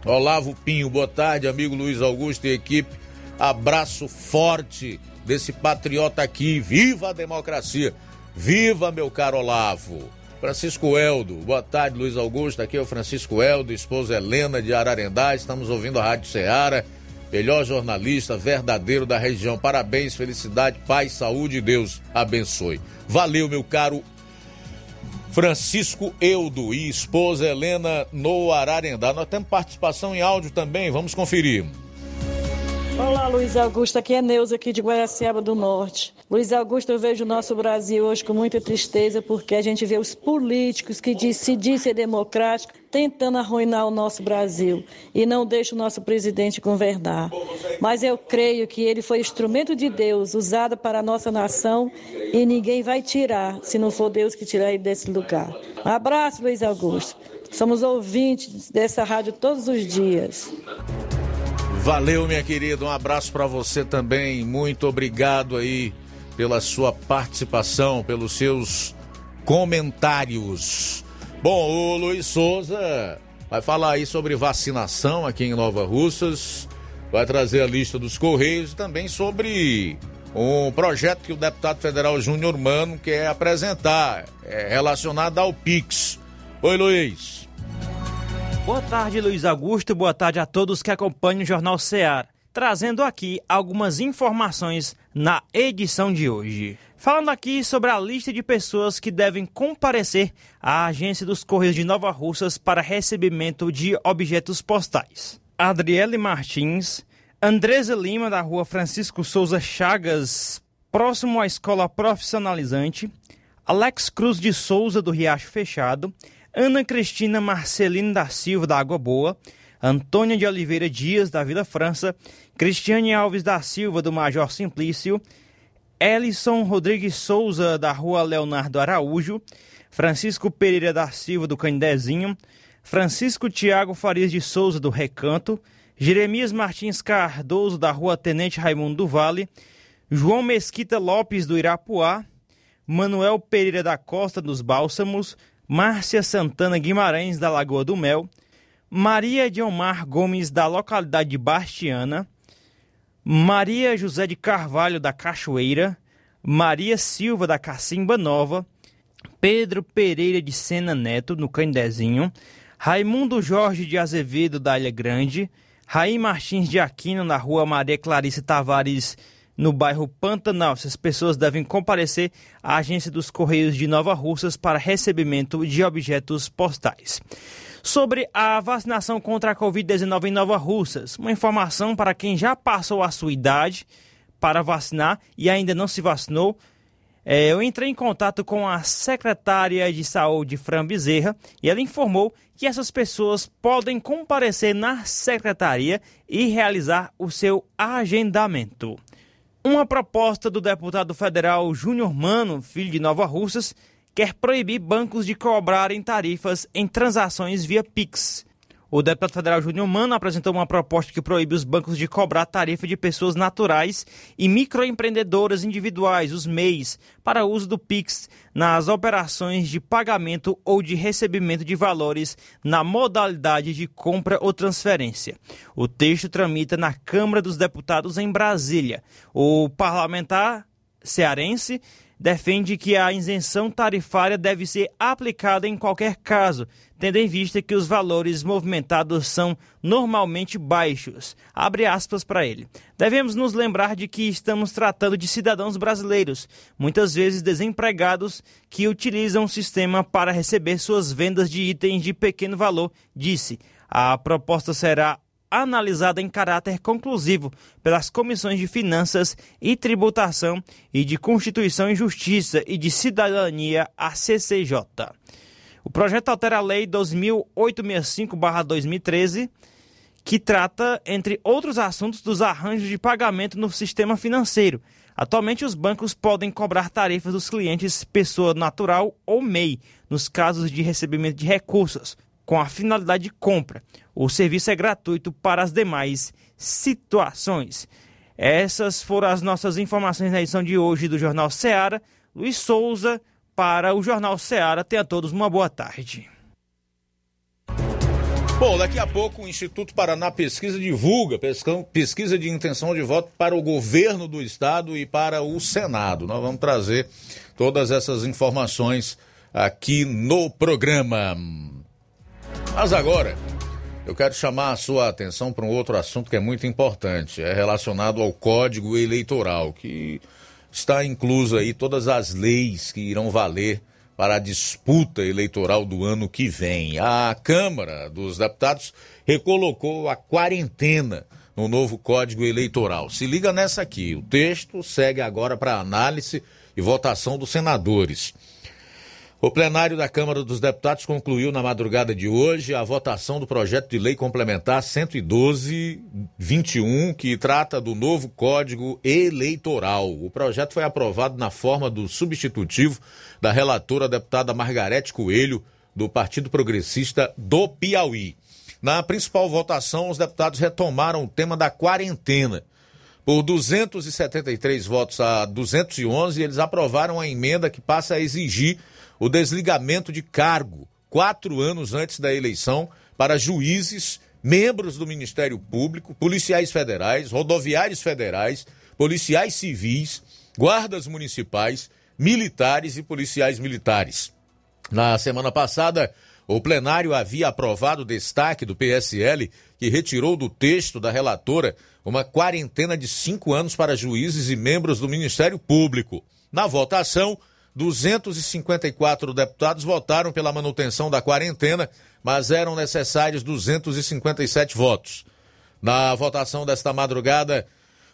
Olavo Pinho, boa tarde, amigo Luiz Augusto e equipe. Abraço forte desse patriota aqui. Viva a democracia! Viva, meu caro Olavo! Francisco Eldo, boa tarde, Luiz Augusto. Aqui é o Francisco Eldo, esposa Helena de Ararendá. Estamos ouvindo a Rádio Ceará melhor jornalista verdadeiro da região. Parabéns, felicidade, paz, saúde e Deus abençoe. Valeu, meu caro Francisco Eudo e esposa Helena no Ararendá. Nós temos participação em áudio também, vamos conferir. Olá, Luiz Augusto. Aqui é Neuza, aqui de Guaraciaba do Norte. Luiz Augusto, eu vejo o nosso Brasil hoje com muita tristeza porque a gente vê os políticos que diz, se diz ser democrático tentando arruinar o nosso Brasil e não deixa o nosso presidente governar. Mas eu creio que ele foi instrumento de Deus, usado para a nossa nação e ninguém vai tirar, se não for Deus que tirar ele desse lugar. Um abraço, Luiz Augusto. Somos ouvintes dessa rádio todos os dias. Valeu, minha querida. Um abraço para você também. Muito obrigado aí pela sua participação, pelos seus comentários. Bom, o Luiz Souza vai falar aí sobre vacinação aqui em Nova Russas, vai trazer a lista dos Correios e também sobre um projeto que o deputado federal Júnior Mano quer apresentar, é relacionado ao Pix. Oi, Luiz. Boa tarde, Luiz Augusto. Boa tarde a todos que acompanham o Jornal Ceará. Trazendo aqui algumas informações na edição de hoje. Falando aqui sobre a lista de pessoas que devem comparecer à agência dos Correios de Nova Russas para recebimento de objetos postais. Adriele Martins, Andresa Lima, da rua Francisco Souza Chagas, próximo à escola profissionalizante, Alex Cruz de Souza, do Riacho Fechado, Ana Cristina Marcelino da Silva, da Água Boa, Antônia de Oliveira Dias, da Vila França, Cristiane Alves da Silva, do Major Simplício, Ellison Rodrigues Souza, da Rua Leonardo Araújo, Francisco Pereira da Silva, do Candezinho, Francisco Tiago Farias de Souza, do Recanto, Jeremias Martins Cardoso, da Rua Tenente Raimundo do Vale, João Mesquita Lopes, do Irapuá, Manuel Pereira da Costa, dos Bálsamos, Márcia Santana Guimarães, da Lagoa do Mel, Maria de Omar Gomes, da localidade de Bastiana, Maria José de Carvalho, da Cachoeira, Maria Silva, da Cacimba Nova, Pedro Pereira de Sena Neto, no Candezinho, Raimundo Jorge de Azevedo, da Ilha Grande, Raí Martins de Aquino, na rua Maria Clarice Tavares no bairro Pantanal. Essas pessoas devem comparecer à agência dos Correios de Nova Russas para recebimento de objetos postais. Sobre a vacinação contra a Covid-19 em Nova Russas, uma informação para quem já passou a sua idade para vacinar e ainda não se vacinou. É, eu entrei em contato com a secretária de saúde, Fran Bezerra, e ela informou que essas pessoas podem comparecer na secretaria e realizar o seu agendamento. Uma proposta do deputado federal Júnior Mano, filho de Nova Russas, quer proibir bancos de cobrarem tarifas em transações via Pix. O deputado federal Júnior Mano apresentou uma proposta que proíbe os bancos de cobrar tarifa de pessoas naturais e microempreendedoras individuais, os MEIs, para uso do PIX nas operações de pagamento ou de recebimento de valores na modalidade de compra ou transferência. O texto tramita na Câmara dos Deputados em Brasília. O parlamentar cearense defende que a isenção tarifária deve ser aplicada em qualquer caso, tendo em vista que os valores movimentados são normalmente baixos. Abre aspas para ele. Devemos nos lembrar de que estamos tratando de cidadãos brasileiros, muitas vezes desempregados, que utilizam o sistema para receber suas vendas de itens de pequeno valor, disse. A proposta será analisada em caráter conclusivo pelas comissões de Finanças e Tributação e de Constituição e Justiça e de Cidadania, a CCJ. O projeto altera a Lei 2865-2013, que trata, entre outros assuntos, dos arranjos de pagamento no sistema financeiro. Atualmente, os bancos podem cobrar tarifas dos clientes pessoa natural ou MEI, nos casos de recebimento de recursos, com a finalidade de compra. O serviço é gratuito para as demais situações. Essas foram as nossas informações na edição de hoje do Jornal Ceará. Luiz Souza para o Jornal Ceará. Tenha todos uma boa tarde. Bom, daqui a pouco o Instituto Paraná Pesquisa divulga pesquisa de intenção de voto para o governo do estado e para o Senado. Nós vamos trazer todas essas informações aqui no programa. Mas agora, eu quero chamar a sua atenção para um outro assunto que é muito importante, é relacionado ao Código Eleitoral, que está incluso aí todas as leis que irão valer para a disputa eleitoral do ano que vem. A Câmara dos Deputados recolocou a quarentena no novo Código Eleitoral. Se liga nessa aqui. O texto segue agora para análise e votação dos senadores. O plenário da Câmara dos Deputados concluiu na madrugada de hoje a votação do projeto de lei complementar 112-21, que trata do novo Código Eleitoral. O projeto foi aprovado na forma do substitutivo da relatora deputada Margarete Coelho, do Partido Progressista do Piauí. Na principal votação, os deputados retomaram o tema da quarentena. Por 273 votos a 211, eles aprovaram a emenda que passa a exigir o desligamento de cargo quatro anos antes da eleição para juízes, membros do Ministério Público, policiais federais, rodoviários federais, policiais civis, guardas municipais, militares e policiais militares. Na semana passada, o plenário havia aprovado o destaque do PSL, que retirou do texto da relatora uma quarentena de cinco anos para juízes e membros do Ministério Público. Na votação, 254 deputados votaram pela manutenção da quarentena, mas eram necessários 257 votos. Na votação desta madrugada,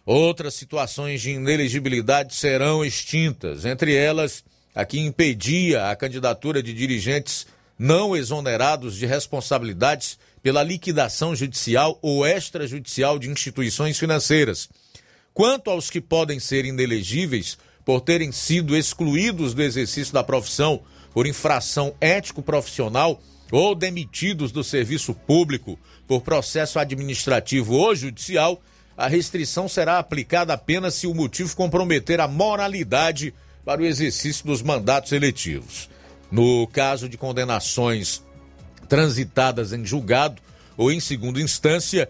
outras situações de inelegibilidade serão extintas, entre elas a que impedia a candidatura de dirigentes não exonerados de responsabilidades pela liquidação judicial ou extrajudicial de instituições financeiras. Quanto aos que podem ser inelegíveis, por terem sido excluídos do exercício da profissão por infração ético-profissional ou demitidos do serviço público por processo administrativo ou judicial, a restrição será aplicada apenas se o motivo comprometer a moralidade para o exercício dos mandatos eletivos. No caso de condenações transitadas em julgado ou em segunda instância,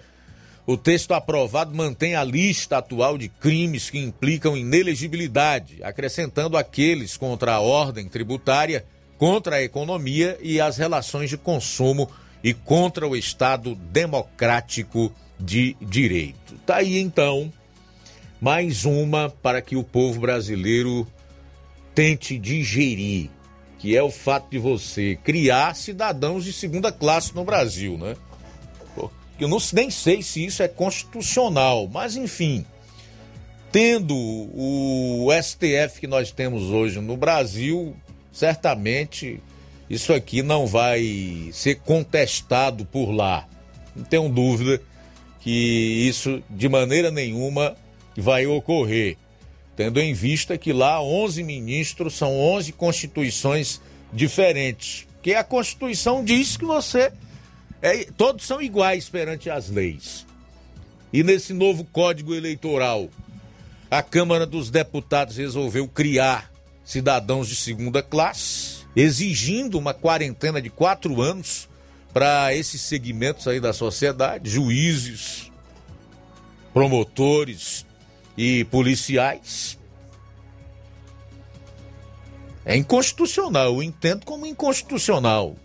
o texto aprovado mantém a lista atual de crimes que implicam inelegibilidade, acrescentando aqueles contra a ordem tributária, contra a economia e as relações de consumo e contra o Estado democrático de direito. Tá aí então mais uma para que o povo brasileiro tente digerir, que é o fato de você criar cidadãos de segunda classe no Brasil, né? Eu não, nem sei se isso é constitucional, mas enfim, tendo o STF que nós temos hoje no Brasil, certamente isso aqui não vai ser contestado por lá. Não tenho dúvida que isso de maneira nenhuma vai ocorrer, tendo em vista que lá 11 ministros são 11 constituições diferentes, que a Constituição diz que você É, todos são iguais perante as leis. E nesse novo Código Eleitoral, a Câmara dos Deputados resolveu criar cidadãos de segunda classe, exigindo uma quarentena de quatro anos para esses segmentos aí da sociedade, juízes, promotores e policiais. É inconstitucional, eu entendo como inconstitucional.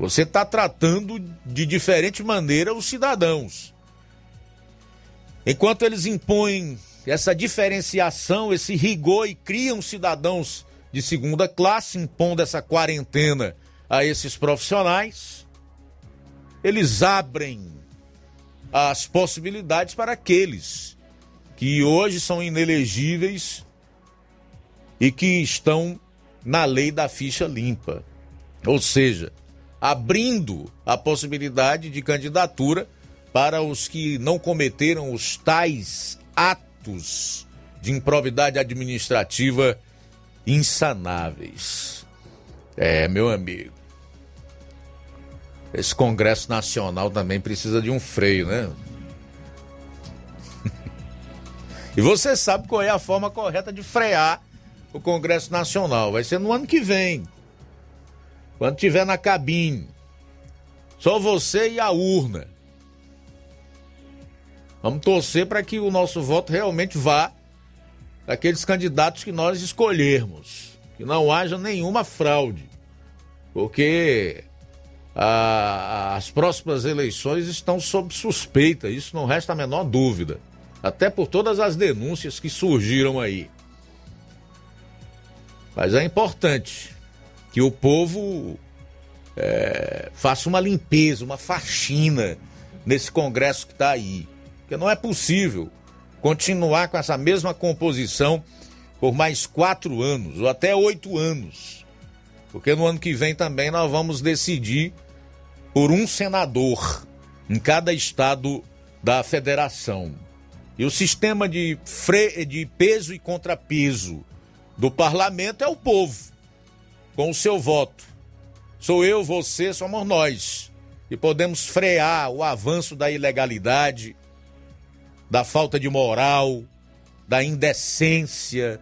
Você está tratando de diferente maneira os cidadãos. Enquanto eles impõem essa diferenciação, esse rigor e criam cidadãos de segunda classe, impondo essa quarentena a esses profissionais, eles abrem as possibilidades para aqueles que hoje são inelegíveis e que estão na lei da ficha limpa. Ou seja, abrindo a possibilidade de candidatura para os que não cometeram os tais atos de improbidade administrativa insanáveis. É, meu amigo. Esse Congresso Nacional também precisa de um freio, né? e você sabe qual é a forma correta de frear o Congresso Nacional. Vai ser no ano que vem. Quando tiver na cabine. Só você e a urna. Vamos torcer para que o nosso voto realmente vá daqueles candidatos que nós escolhermos. Que não haja nenhuma fraude. Porque a, as próximas eleições estão sob suspeita, isso não resta a menor dúvida. Até por todas as denúncias que surgiram aí. Mas é importante que o povo é, faça uma limpeza, uma faxina nesse Congresso que está aí. Porque não é possível continuar com essa mesma composição por mais quatro anos ou até oito anos. Porque no ano que vem também nós vamos decidir por um senador em cada estado da federação. E o sistema de, fre... de peso e contrapeso do parlamento é o povo, com o seu voto. Sou eu, você, somos nós. E podemos frear o avanço da ilegalidade, da falta de moral, da indecência,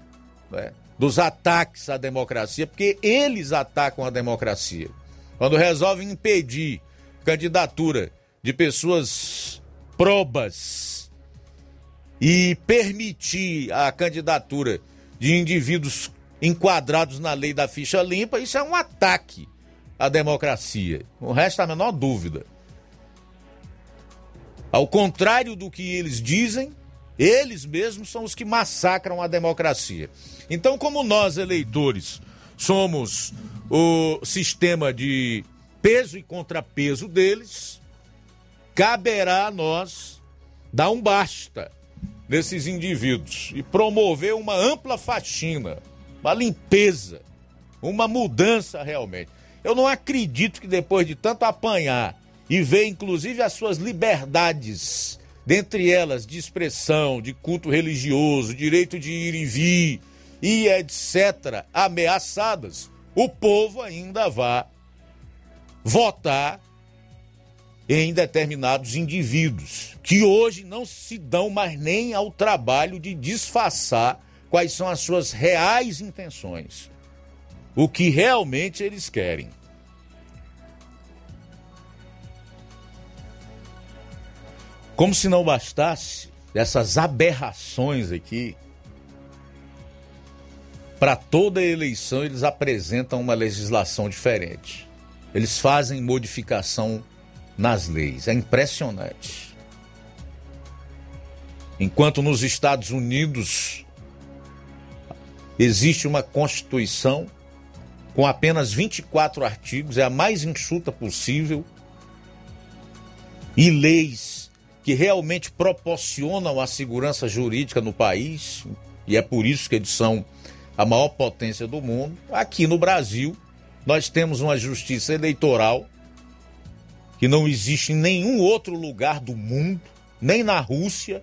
né? dos ataques à democracia, porque eles atacam a democracia. Quando resolvem impedir candidatura de pessoas probas e permitir a candidatura de indivíduos enquadrados na lei da ficha limpa, isso é um ataque à democracia. Não resta a menor dúvida. Ao contrário do que eles dizem, eles mesmos são os que massacram a democracia. Então, como nós, eleitores, somos o sistema de peso e contrapeso deles, caberá a nós dar um basta nesses indivíduos e promover uma ampla faxina, uma limpeza, uma mudança realmente. Eu não acredito que depois de tanto apanhar e ver inclusive as suas liberdades, dentre elas de expressão, de culto religioso, direito de ir e vir e etc., ameaçadas, o povo ainda vá votar em determinados indivíduos que hoje não se dão mais nem ao trabalho de disfarçar quais são as suas reais intenções, o que realmente eles querem. Como se não bastasse essas aberrações aqui, para toda eleição eles apresentam uma legislação diferente. Eles fazem modificação nas leis. É impressionante. Enquanto nos Estados Unidos existe uma Constituição com apenas 24 artigos, é a mais enxuta possível, e leis que realmente proporcionam a segurança jurídica no país, e é por isso que eles são a maior potência do mundo. Aqui no Brasil, nós temos uma justiça eleitoral que não existe em nenhum outro lugar do mundo, nem na Rússia,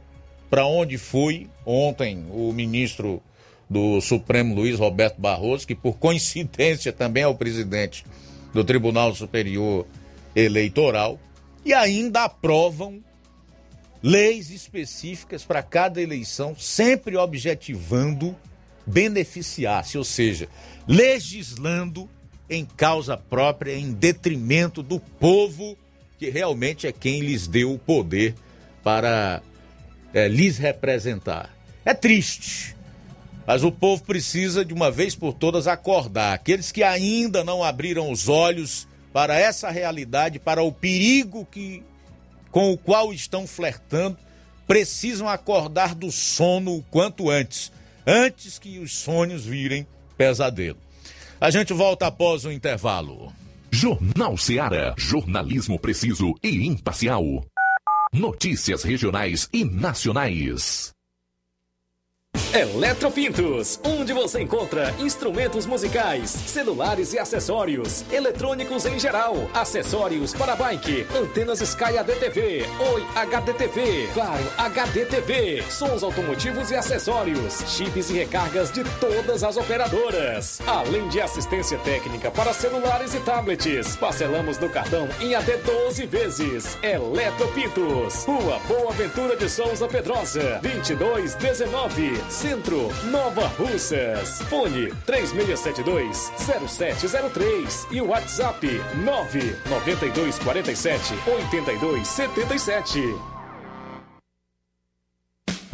para onde foi ontem o ministro do Supremo Luiz Roberto Barroso, que por coincidência também é o presidente do Tribunal Superior eleitoral e ainda aprovam leis específicas para cada eleição, sempre objetivando beneficiar-se, ou seja, legislando em causa própria, em detrimento do povo, que realmente é quem lhes deu o poder para é, lhes representar. É triste, mas o povo precisa de uma vez por todas acordar. Aqueles que ainda não abriram os olhos para essa realidade, para o perigo que com o qual estão flertando, precisam acordar do sono o quanto antes, antes que os sonhos virem pesadelo. A gente volta após o intervalo. Jornal Seara. Jornalismo preciso e imparcial. Notícias regionais e nacionais. Eletropintos, onde você encontra instrumentos musicais, celulares e acessórios, eletrônicos em geral, acessórios para bike, antenas Sky ADTV, Oi HDTV, Claro HDTV, sons automotivos e acessórios, chips e recargas de todas as operadoras, além de assistência técnica para celulares e tablets. Parcelamos no cartão em até 12 vezes. Eletropintos, Rua Boa Ventura de Souza Pedrosa, 2219. Centro, Nova Russas. Fone 3672-0703 e WhatsApp 99247-8277.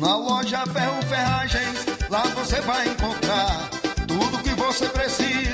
Na loja Ferro Ferragens, lá você vai encontrar tudo que você precisa,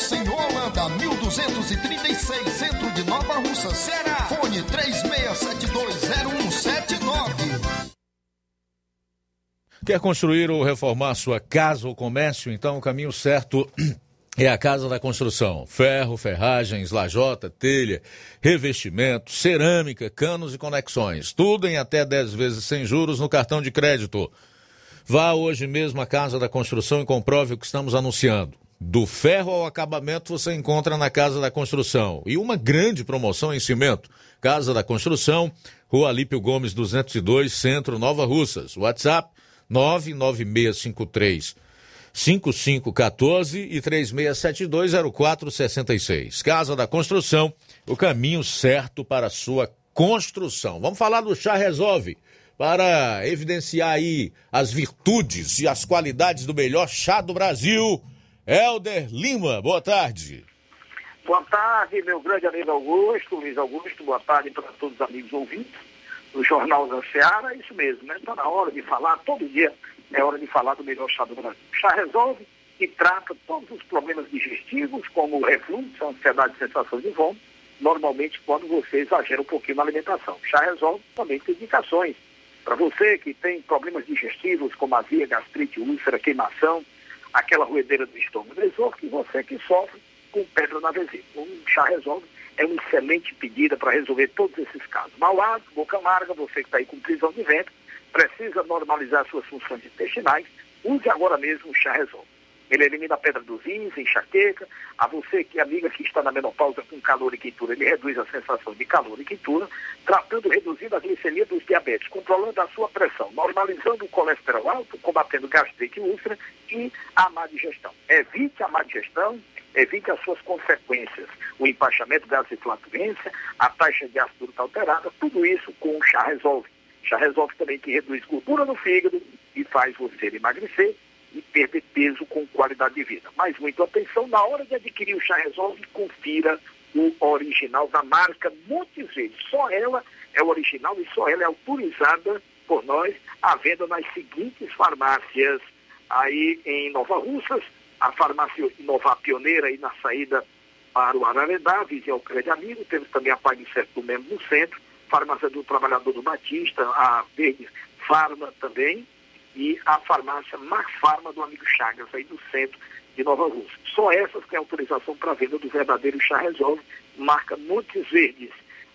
Monsenhor Holanda, 1236, centro de Nova Russa, Ceará. Fone 36720179. Quer construir ou reformar sua casa ou comércio? Então o caminho certo é a Casa da Construção. Ferro, ferragens, lajota, telha, revestimento, cerâmica, canos e conexões. Tudo em até 10 vezes sem juros no cartão de crédito. Vá hoje mesmo à Casa da Construção e comprove o que estamos anunciando. Do ferro ao acabamento você encontra na Casa da Construção. E uma grande promoção em cimento. Casa da Construção, Rua Alípio Gomes 202, Centro, Nova Russas. WhatsApp 99653 5514 e 36720466. Casa da Construção, o caminho certo para a sua construção. Vamos falar do Chá Resolve para evidenciar aí as virtudes e as qualidades do melhor chá do Brasil. Helder Lima, boa tarde. Boa tarde, meu grande amigo Augusto, Luiz Augusto, boa tarde para todos os amigos ouvintes do Jornal da Seara, é isso mesmo, né? Está na hora de falar, todo dia é hora de falar do melhor chá do Brasil. O chá resolve e trata todos os problemas digestivos, como refluxo, ansiedade sensação de vômito, normalmente quando você exagera um pouquinho na alimentação. O chá resolve também tem indicações para você que tem problemas digestivos, como azia, gastrite, úlcera, queimação, aquela ruedeira do estômago, esôfago, que você que sofre com pedra na vesícula. Um chá resolve é uma excelente pedida para resolver todos esses casos. Hálito, boca amarga, você que está aí com prisão de ventre, precisa normalizar suas funções intestinais, use agora mesmo o chá resolve. Ele elimina a pedra dos rins, enxaqueca. A você, que amiga que está na menopausa com calor e quentura, ele reduz a sensação de calor e quentura, tratando, reduzindo a glicemia dos diabetes, controlando a sua pressão, normalizando o colesterol alto, combatendo gastrite e úlcera e a má digestão. Evite a má digestão, evite as suas consequências, o empachamento, e flatulência, a taxa de ácido alterada, tudo isso com o chá resolve. Chá resolve também que reduz gordura no fígado e faz você emagrecer e perder peso com qualidade de vida. Mas muito atenção, na hora de adquirir o chá resolve, confira o original da marca Montes Verdes. Só ela é o original e só ela é autorizada por nós à venda nas seguintes farmácias. Aí em Nova Russas, a farmácia Nova Pioneira aí na saída para o Ararendá, vizinho ao Crédito Amigo, temos também a Pague Certo mesmo no centro, farmácia do Trabalhador do Batista, a Verde Farma também, e a farmácia Max Farma do amigo Chagas, aí do centro de Nova Rússia. Só essas têm autorização para venda do verdadeiro chá resolve, marca Montes Verdes.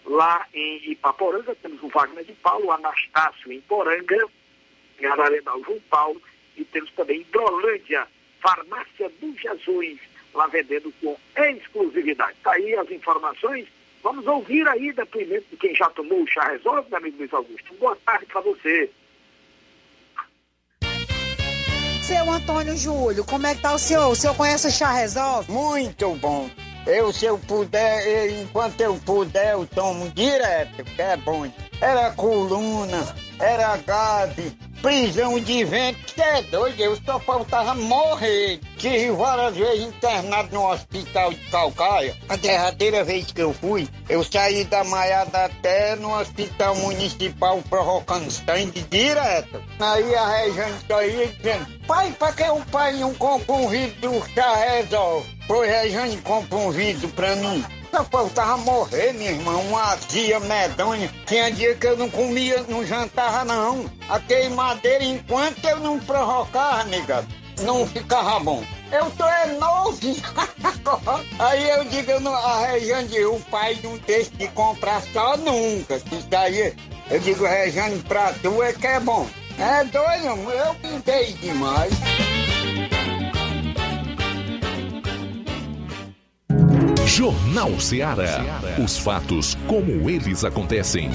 Lá em Ipaporanga temos o Wagner de Paulo, o Anastácio em Poranga, em Ararenal João Paulo, e temos também Hidrolândia, Farmácia do Jesus, lá vendendo com exclusividade. Está aí as informações. Vamos ouvir aí depoimento de quem já tomou o chá resolve, meu amigo Luiz Augusto. Boa tarde para você. Seu Antônio Júlio, como é que tá o senhor? O senhor conhece o Chá Resolve? Muito bom. Eu, se eu puder, eu, enquanto eu puder, eu tomo direto, que é bom. Era coluna, era gabe, prisão de vento, que é doido, eu só faltava morrer. Tive várias vezes internado no hospital de Calcaia. A derradeira vez que eu fui, eu saí da Maiada até no hospital municipal provocando sangue direto. Aí a Rejane saía dizendo, pai, pra que o pai não compra um vidro do chá resolve? Pois Rejane compra um vidro pra mim. Só faltava morrer, meu irmão, uma azia medonha. Tinha dia que eu não comia, não jantava, não. A enquanto eu não provocava, nega, não ficava bom. Eu tô é novo. aí eu digo, não, a Rejane, o pai não deixa de comprar só nunca. Isso aí, eu digo, Rejane, pra tu é que é bom. É doido, eu pintei demais. Jornal Ceará. Os fatos como eles acontecem.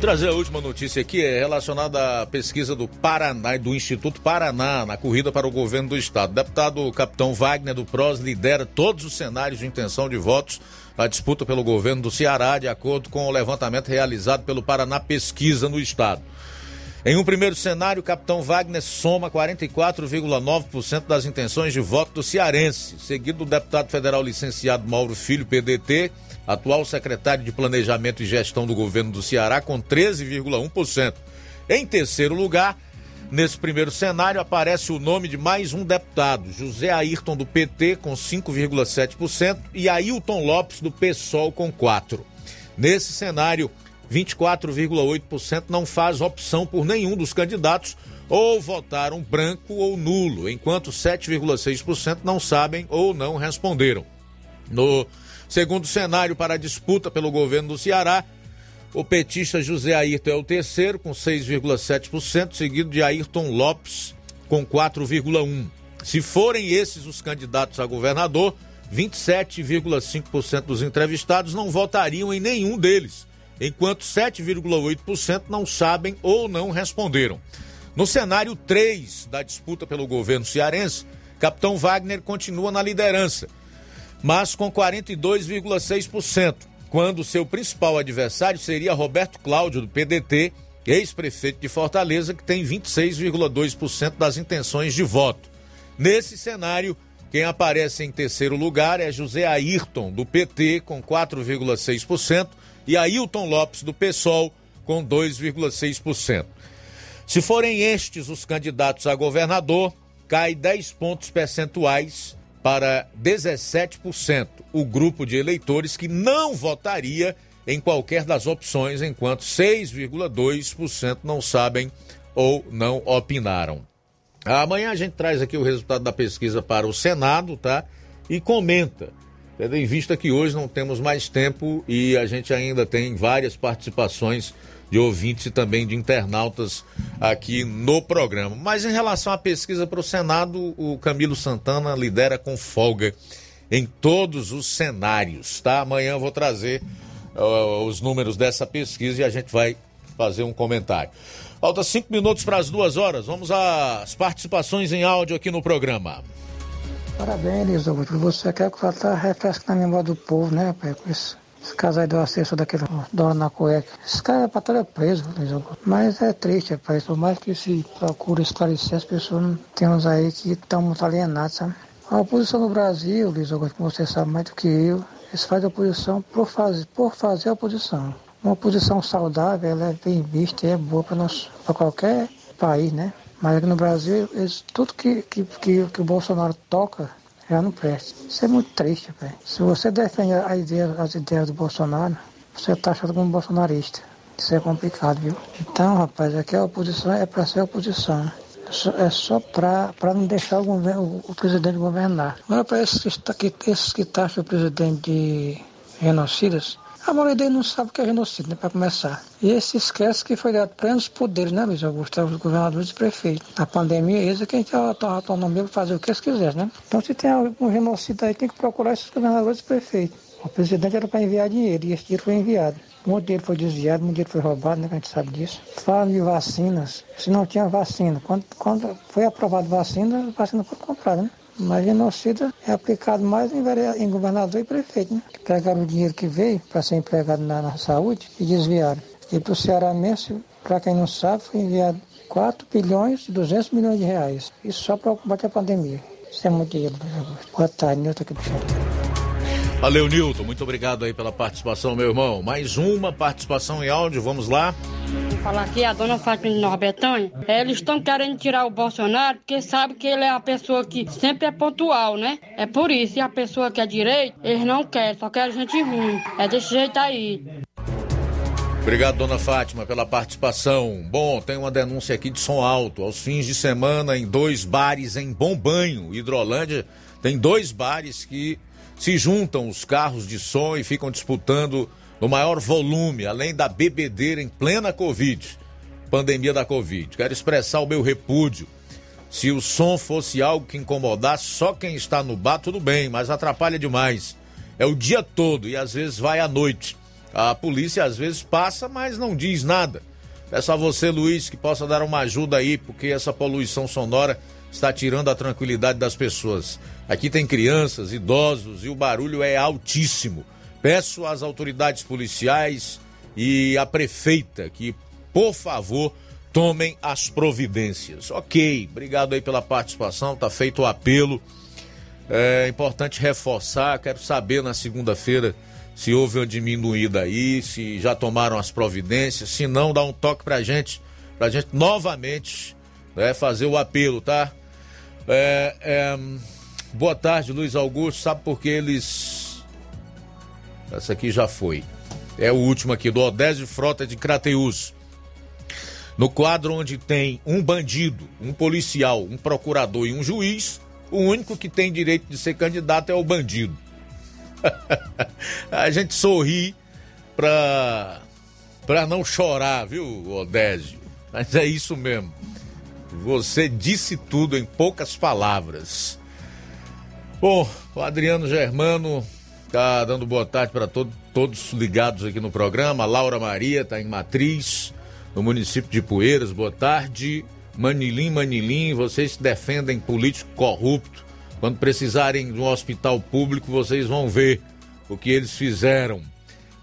Trazer a última notícia aqui é relacionada à pesquisa do Paraná e do Instituto Paraná na corrida para o governo do estado. Deputado Capitão Wagner do PROS lidera todos os cenários de intenção de votos na disputa pelo governo do Ceará, de acordo com o levantamento realizado pelo Paraná Pesquisa no estado. Em um primeiro cenário, o capitão Wagner soma 44,9% das intenções de voto do cearense, seguido do deputado federal licenciado Mauro Filho, PDT, atual secretário de Planejamento e Gestão do governo do Ceará, com 13,1%. Em terceiro lugar, nesse primeiro cenário, aparece o nome de mais um deputado, José Ayrton, do PT, com 5,7%, e Ailton Lopes, do PSOL, com 4%. Nesse cenário, 24,8% não faz opção por nenhum dos candidatos ou votaram branco ou nulo, enquanto 7,6% não sabem ou não responderam. No segundo cenário para a disputa pelo governo do Ceará, o petista José Ayrton é o terceiro, com 6,7%, seguido de Ayrton Lopes, com 4,1%. Se forem esses os candidatos a governador, 27,5% dos entrevistados não votariam em nenhum deles enquanto 7,8% não sabem ou não responderam. No cenário 3 da disputa pelo governo cearense, Capitão Wagner continua na liderança, mas com 42,6%, quando seu principal adversário seria Roberto Cláudio, do PDT, ex-prefeito de Fortaleza, que tem 26,2% das intenções de voto. Nesse cenário, quem aparece em terceiro lugar é José Ayrton, do PT, com 4,6%, e Ailton Lopes, do PSOL, com 2,6%. Se forem estes os candidatos a governador, cai 10 pontos percentuais para 17% o grupo de eleitores que não votaria em qualquer das opções, enquanto 6,2% não sabem ou não opinaram. Amanhã a gente traz aqui o resultado da pesquisa para o Senado, tá? E comenta. Tendo em vista que hoje não temos mais tempo e a gente ainda tem várias participações de ouvintes e também de internautas aqui no programa. Mas em relação à pesquisa para o Senado, o Camilo Santana lidera com folga em todos os cenários, tá? Amanhã eu vou trazer uh, os números dessa pesquisa e a gente vai fazer um comentário. Falta cinco minutos para as duas horas. Vamos às participações em áudio aqui no programa. Parabéns, Augusto. Você quer que faltar refresco na memória do povo, né, isso. Esse caso aí do acesso daquele dono na cueca. Esse cara é pra estar preso, Luiz Augusto. Mas é triste, rapaz. Por mais que se procure esclarecer, as pessoas não tem uns aí que estão muito alienados, sabe? A oposição no Brasil, Luiz Augusto, como você sabe mais do que eu, eles fazem oposição por fazer, por fazer oposição. Uma oposição saudável, ela é bem vista e é boa para qualquer país, né? Mas aqui no Brasil, eles, tudo que, que, que, que, o Bolsonaro toca já não presta. Isso é muito triste, velho. Se você defende a ideia, as ideias do Bolsonaro, você está achando como bolsonarista. Isso é complicado, viu? Então, rapaz, aqui a oposição é para ser oposição. É só para não deixar o, governo, o, presidente governar. Agora, para esses que, esses que taxam o presidente de genocidas, a maioria deles não sabe o que é genocídio, né, para começar. E esse esquece que foi dado plenos poderes, né, Luiz Augusto, governadores e prefeitos. A pandemia, eles é quem tem a autonomia para fazer o que eles quiserem, né? Então, se tem algum genocídio aí, tem que procurar esses governadores e prefeitos. O presidente era para enviar dinheiro e esse dinheiro foi enviado. Muito dinheiro foi desviado, muito dinheiro foi roubado, né? A gente sabe disso. Falam de vacinas. Se não tinha vacina, quando, quando foi aprovada vacina, a vacina foi comprada, né? Mas genocida é aplicado mais em, em governador e prefeito, né? Que pegaram o dinheiro que veio para ser empregado na, na, saúde e desviaram. E para o Ceará mesmo, para quem não sabe, foi enviado 4 bilhões e 200 milhões de reais. Isso só para combater a pandemia. Isso é muito dinheiro, Boa tarde, Nilton aqui do Valeu, Nilton. Muito obrigado aí pela participação, meu irmão. Mais uma participação em áudio, vamos lá. Vou falar aqui, a dona Fátima de Norbetânia. Eles estão querendo tirar o Bolsonaro porque sabe que ele é uma pessoa que sempre é pontual, né? É por isso. E a pessoa que é direita, eles não querem, só querem gente ruim. É desse jeito aí. Obrigado, dona Fátima, pela participação. Bom, tem uma denúncia aqui de som alto. Aos fins de semana, em dois bares em Bom Banho, Hidrolândia, tem dois bares que se juntam os carros de som e ficam disputando no maior volume, além da bebedeira em plena Covid, pandemia da Covid. Quero expressar o meu repúdio. Se o som fosse algo que incomodasse só quem está no bar, tudo bem, mas atrapalha demais. É o dia todo e às vezes vai à noite. A polícia às vezes passa, mas não diz nada. Peço a você, Luiz, que possa dar uma ajuda aí, porque essa poluição sonora está tirando a tranquilidade das pessoas. Aqui tem crianças, idosos e o barulho é altíssimo. Peço às autoridades policiais e à prefeita que, por favor, tomem as providências. Ok, obrigado aí pela participação, tá feito o apelo. É importante reforçar, quero saber na segunda-feira se houve uma diminuída aí, se já tomaram as providências, se não, dá um toque pra gente, pra gente novamente né, fazer o apelo, tá? É, é, Boa tarde, Luiz Augusto. Sabe por que eles. Essa aqui já foi. É o último aqui, do Odésio Frota de Crateus. No quadro onde tem um bandido, um policial, um procurador e um juiz, o único que tem direito de ser candidato é o bandido. A gente sorri pra, pra não chorar, viu, Odésio? Mas é isso mesmo. Você disse tudo em poucas palavras. Bom, o Adriano Germano tá dando boa tarde para todo, todos ligados aqui no programa. Laura Maria tá em Matriz, no município de Poeiras. Boa tarde. Manilim, Manilim, vocês defendem político corrupto. Quando precisarem de um hospital público, vocês vão ver o que eles fizeram.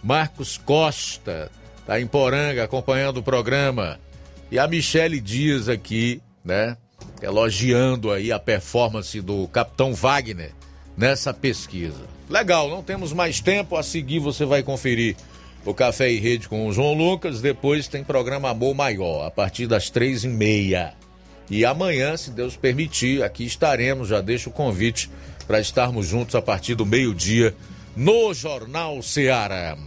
Marcos Costa tá em Poranga acompanhando o programa. E a Michele Dias aqui, né? Elogiando aí a performance do Capitão Wagner nessa pesquisa. Legal, não temos mais tempo. A seguir você vai conferir o Café e Rede com o João Lucas. Depois tem programa Amor Maior, a partir das três e meia. E amanhã, se Deus permitir, aqui estaremos. Já deixo o convite para estarmos juntos a partir do meio-dia no Jornal Ceará.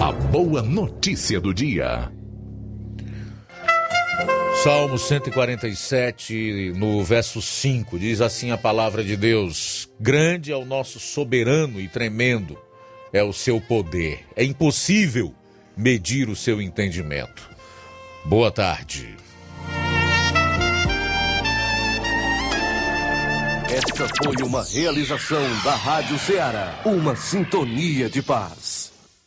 A boa notícia do dia. Salmo 147, no verso 5, diz assim a palavra de Deus: Grande é o nosso soberano e tremendo é o seu poder. É impossível medir o seu entendimento. Boa tarde. Esta foi uma realização da Rádio Ceará, uma sintonia de paz.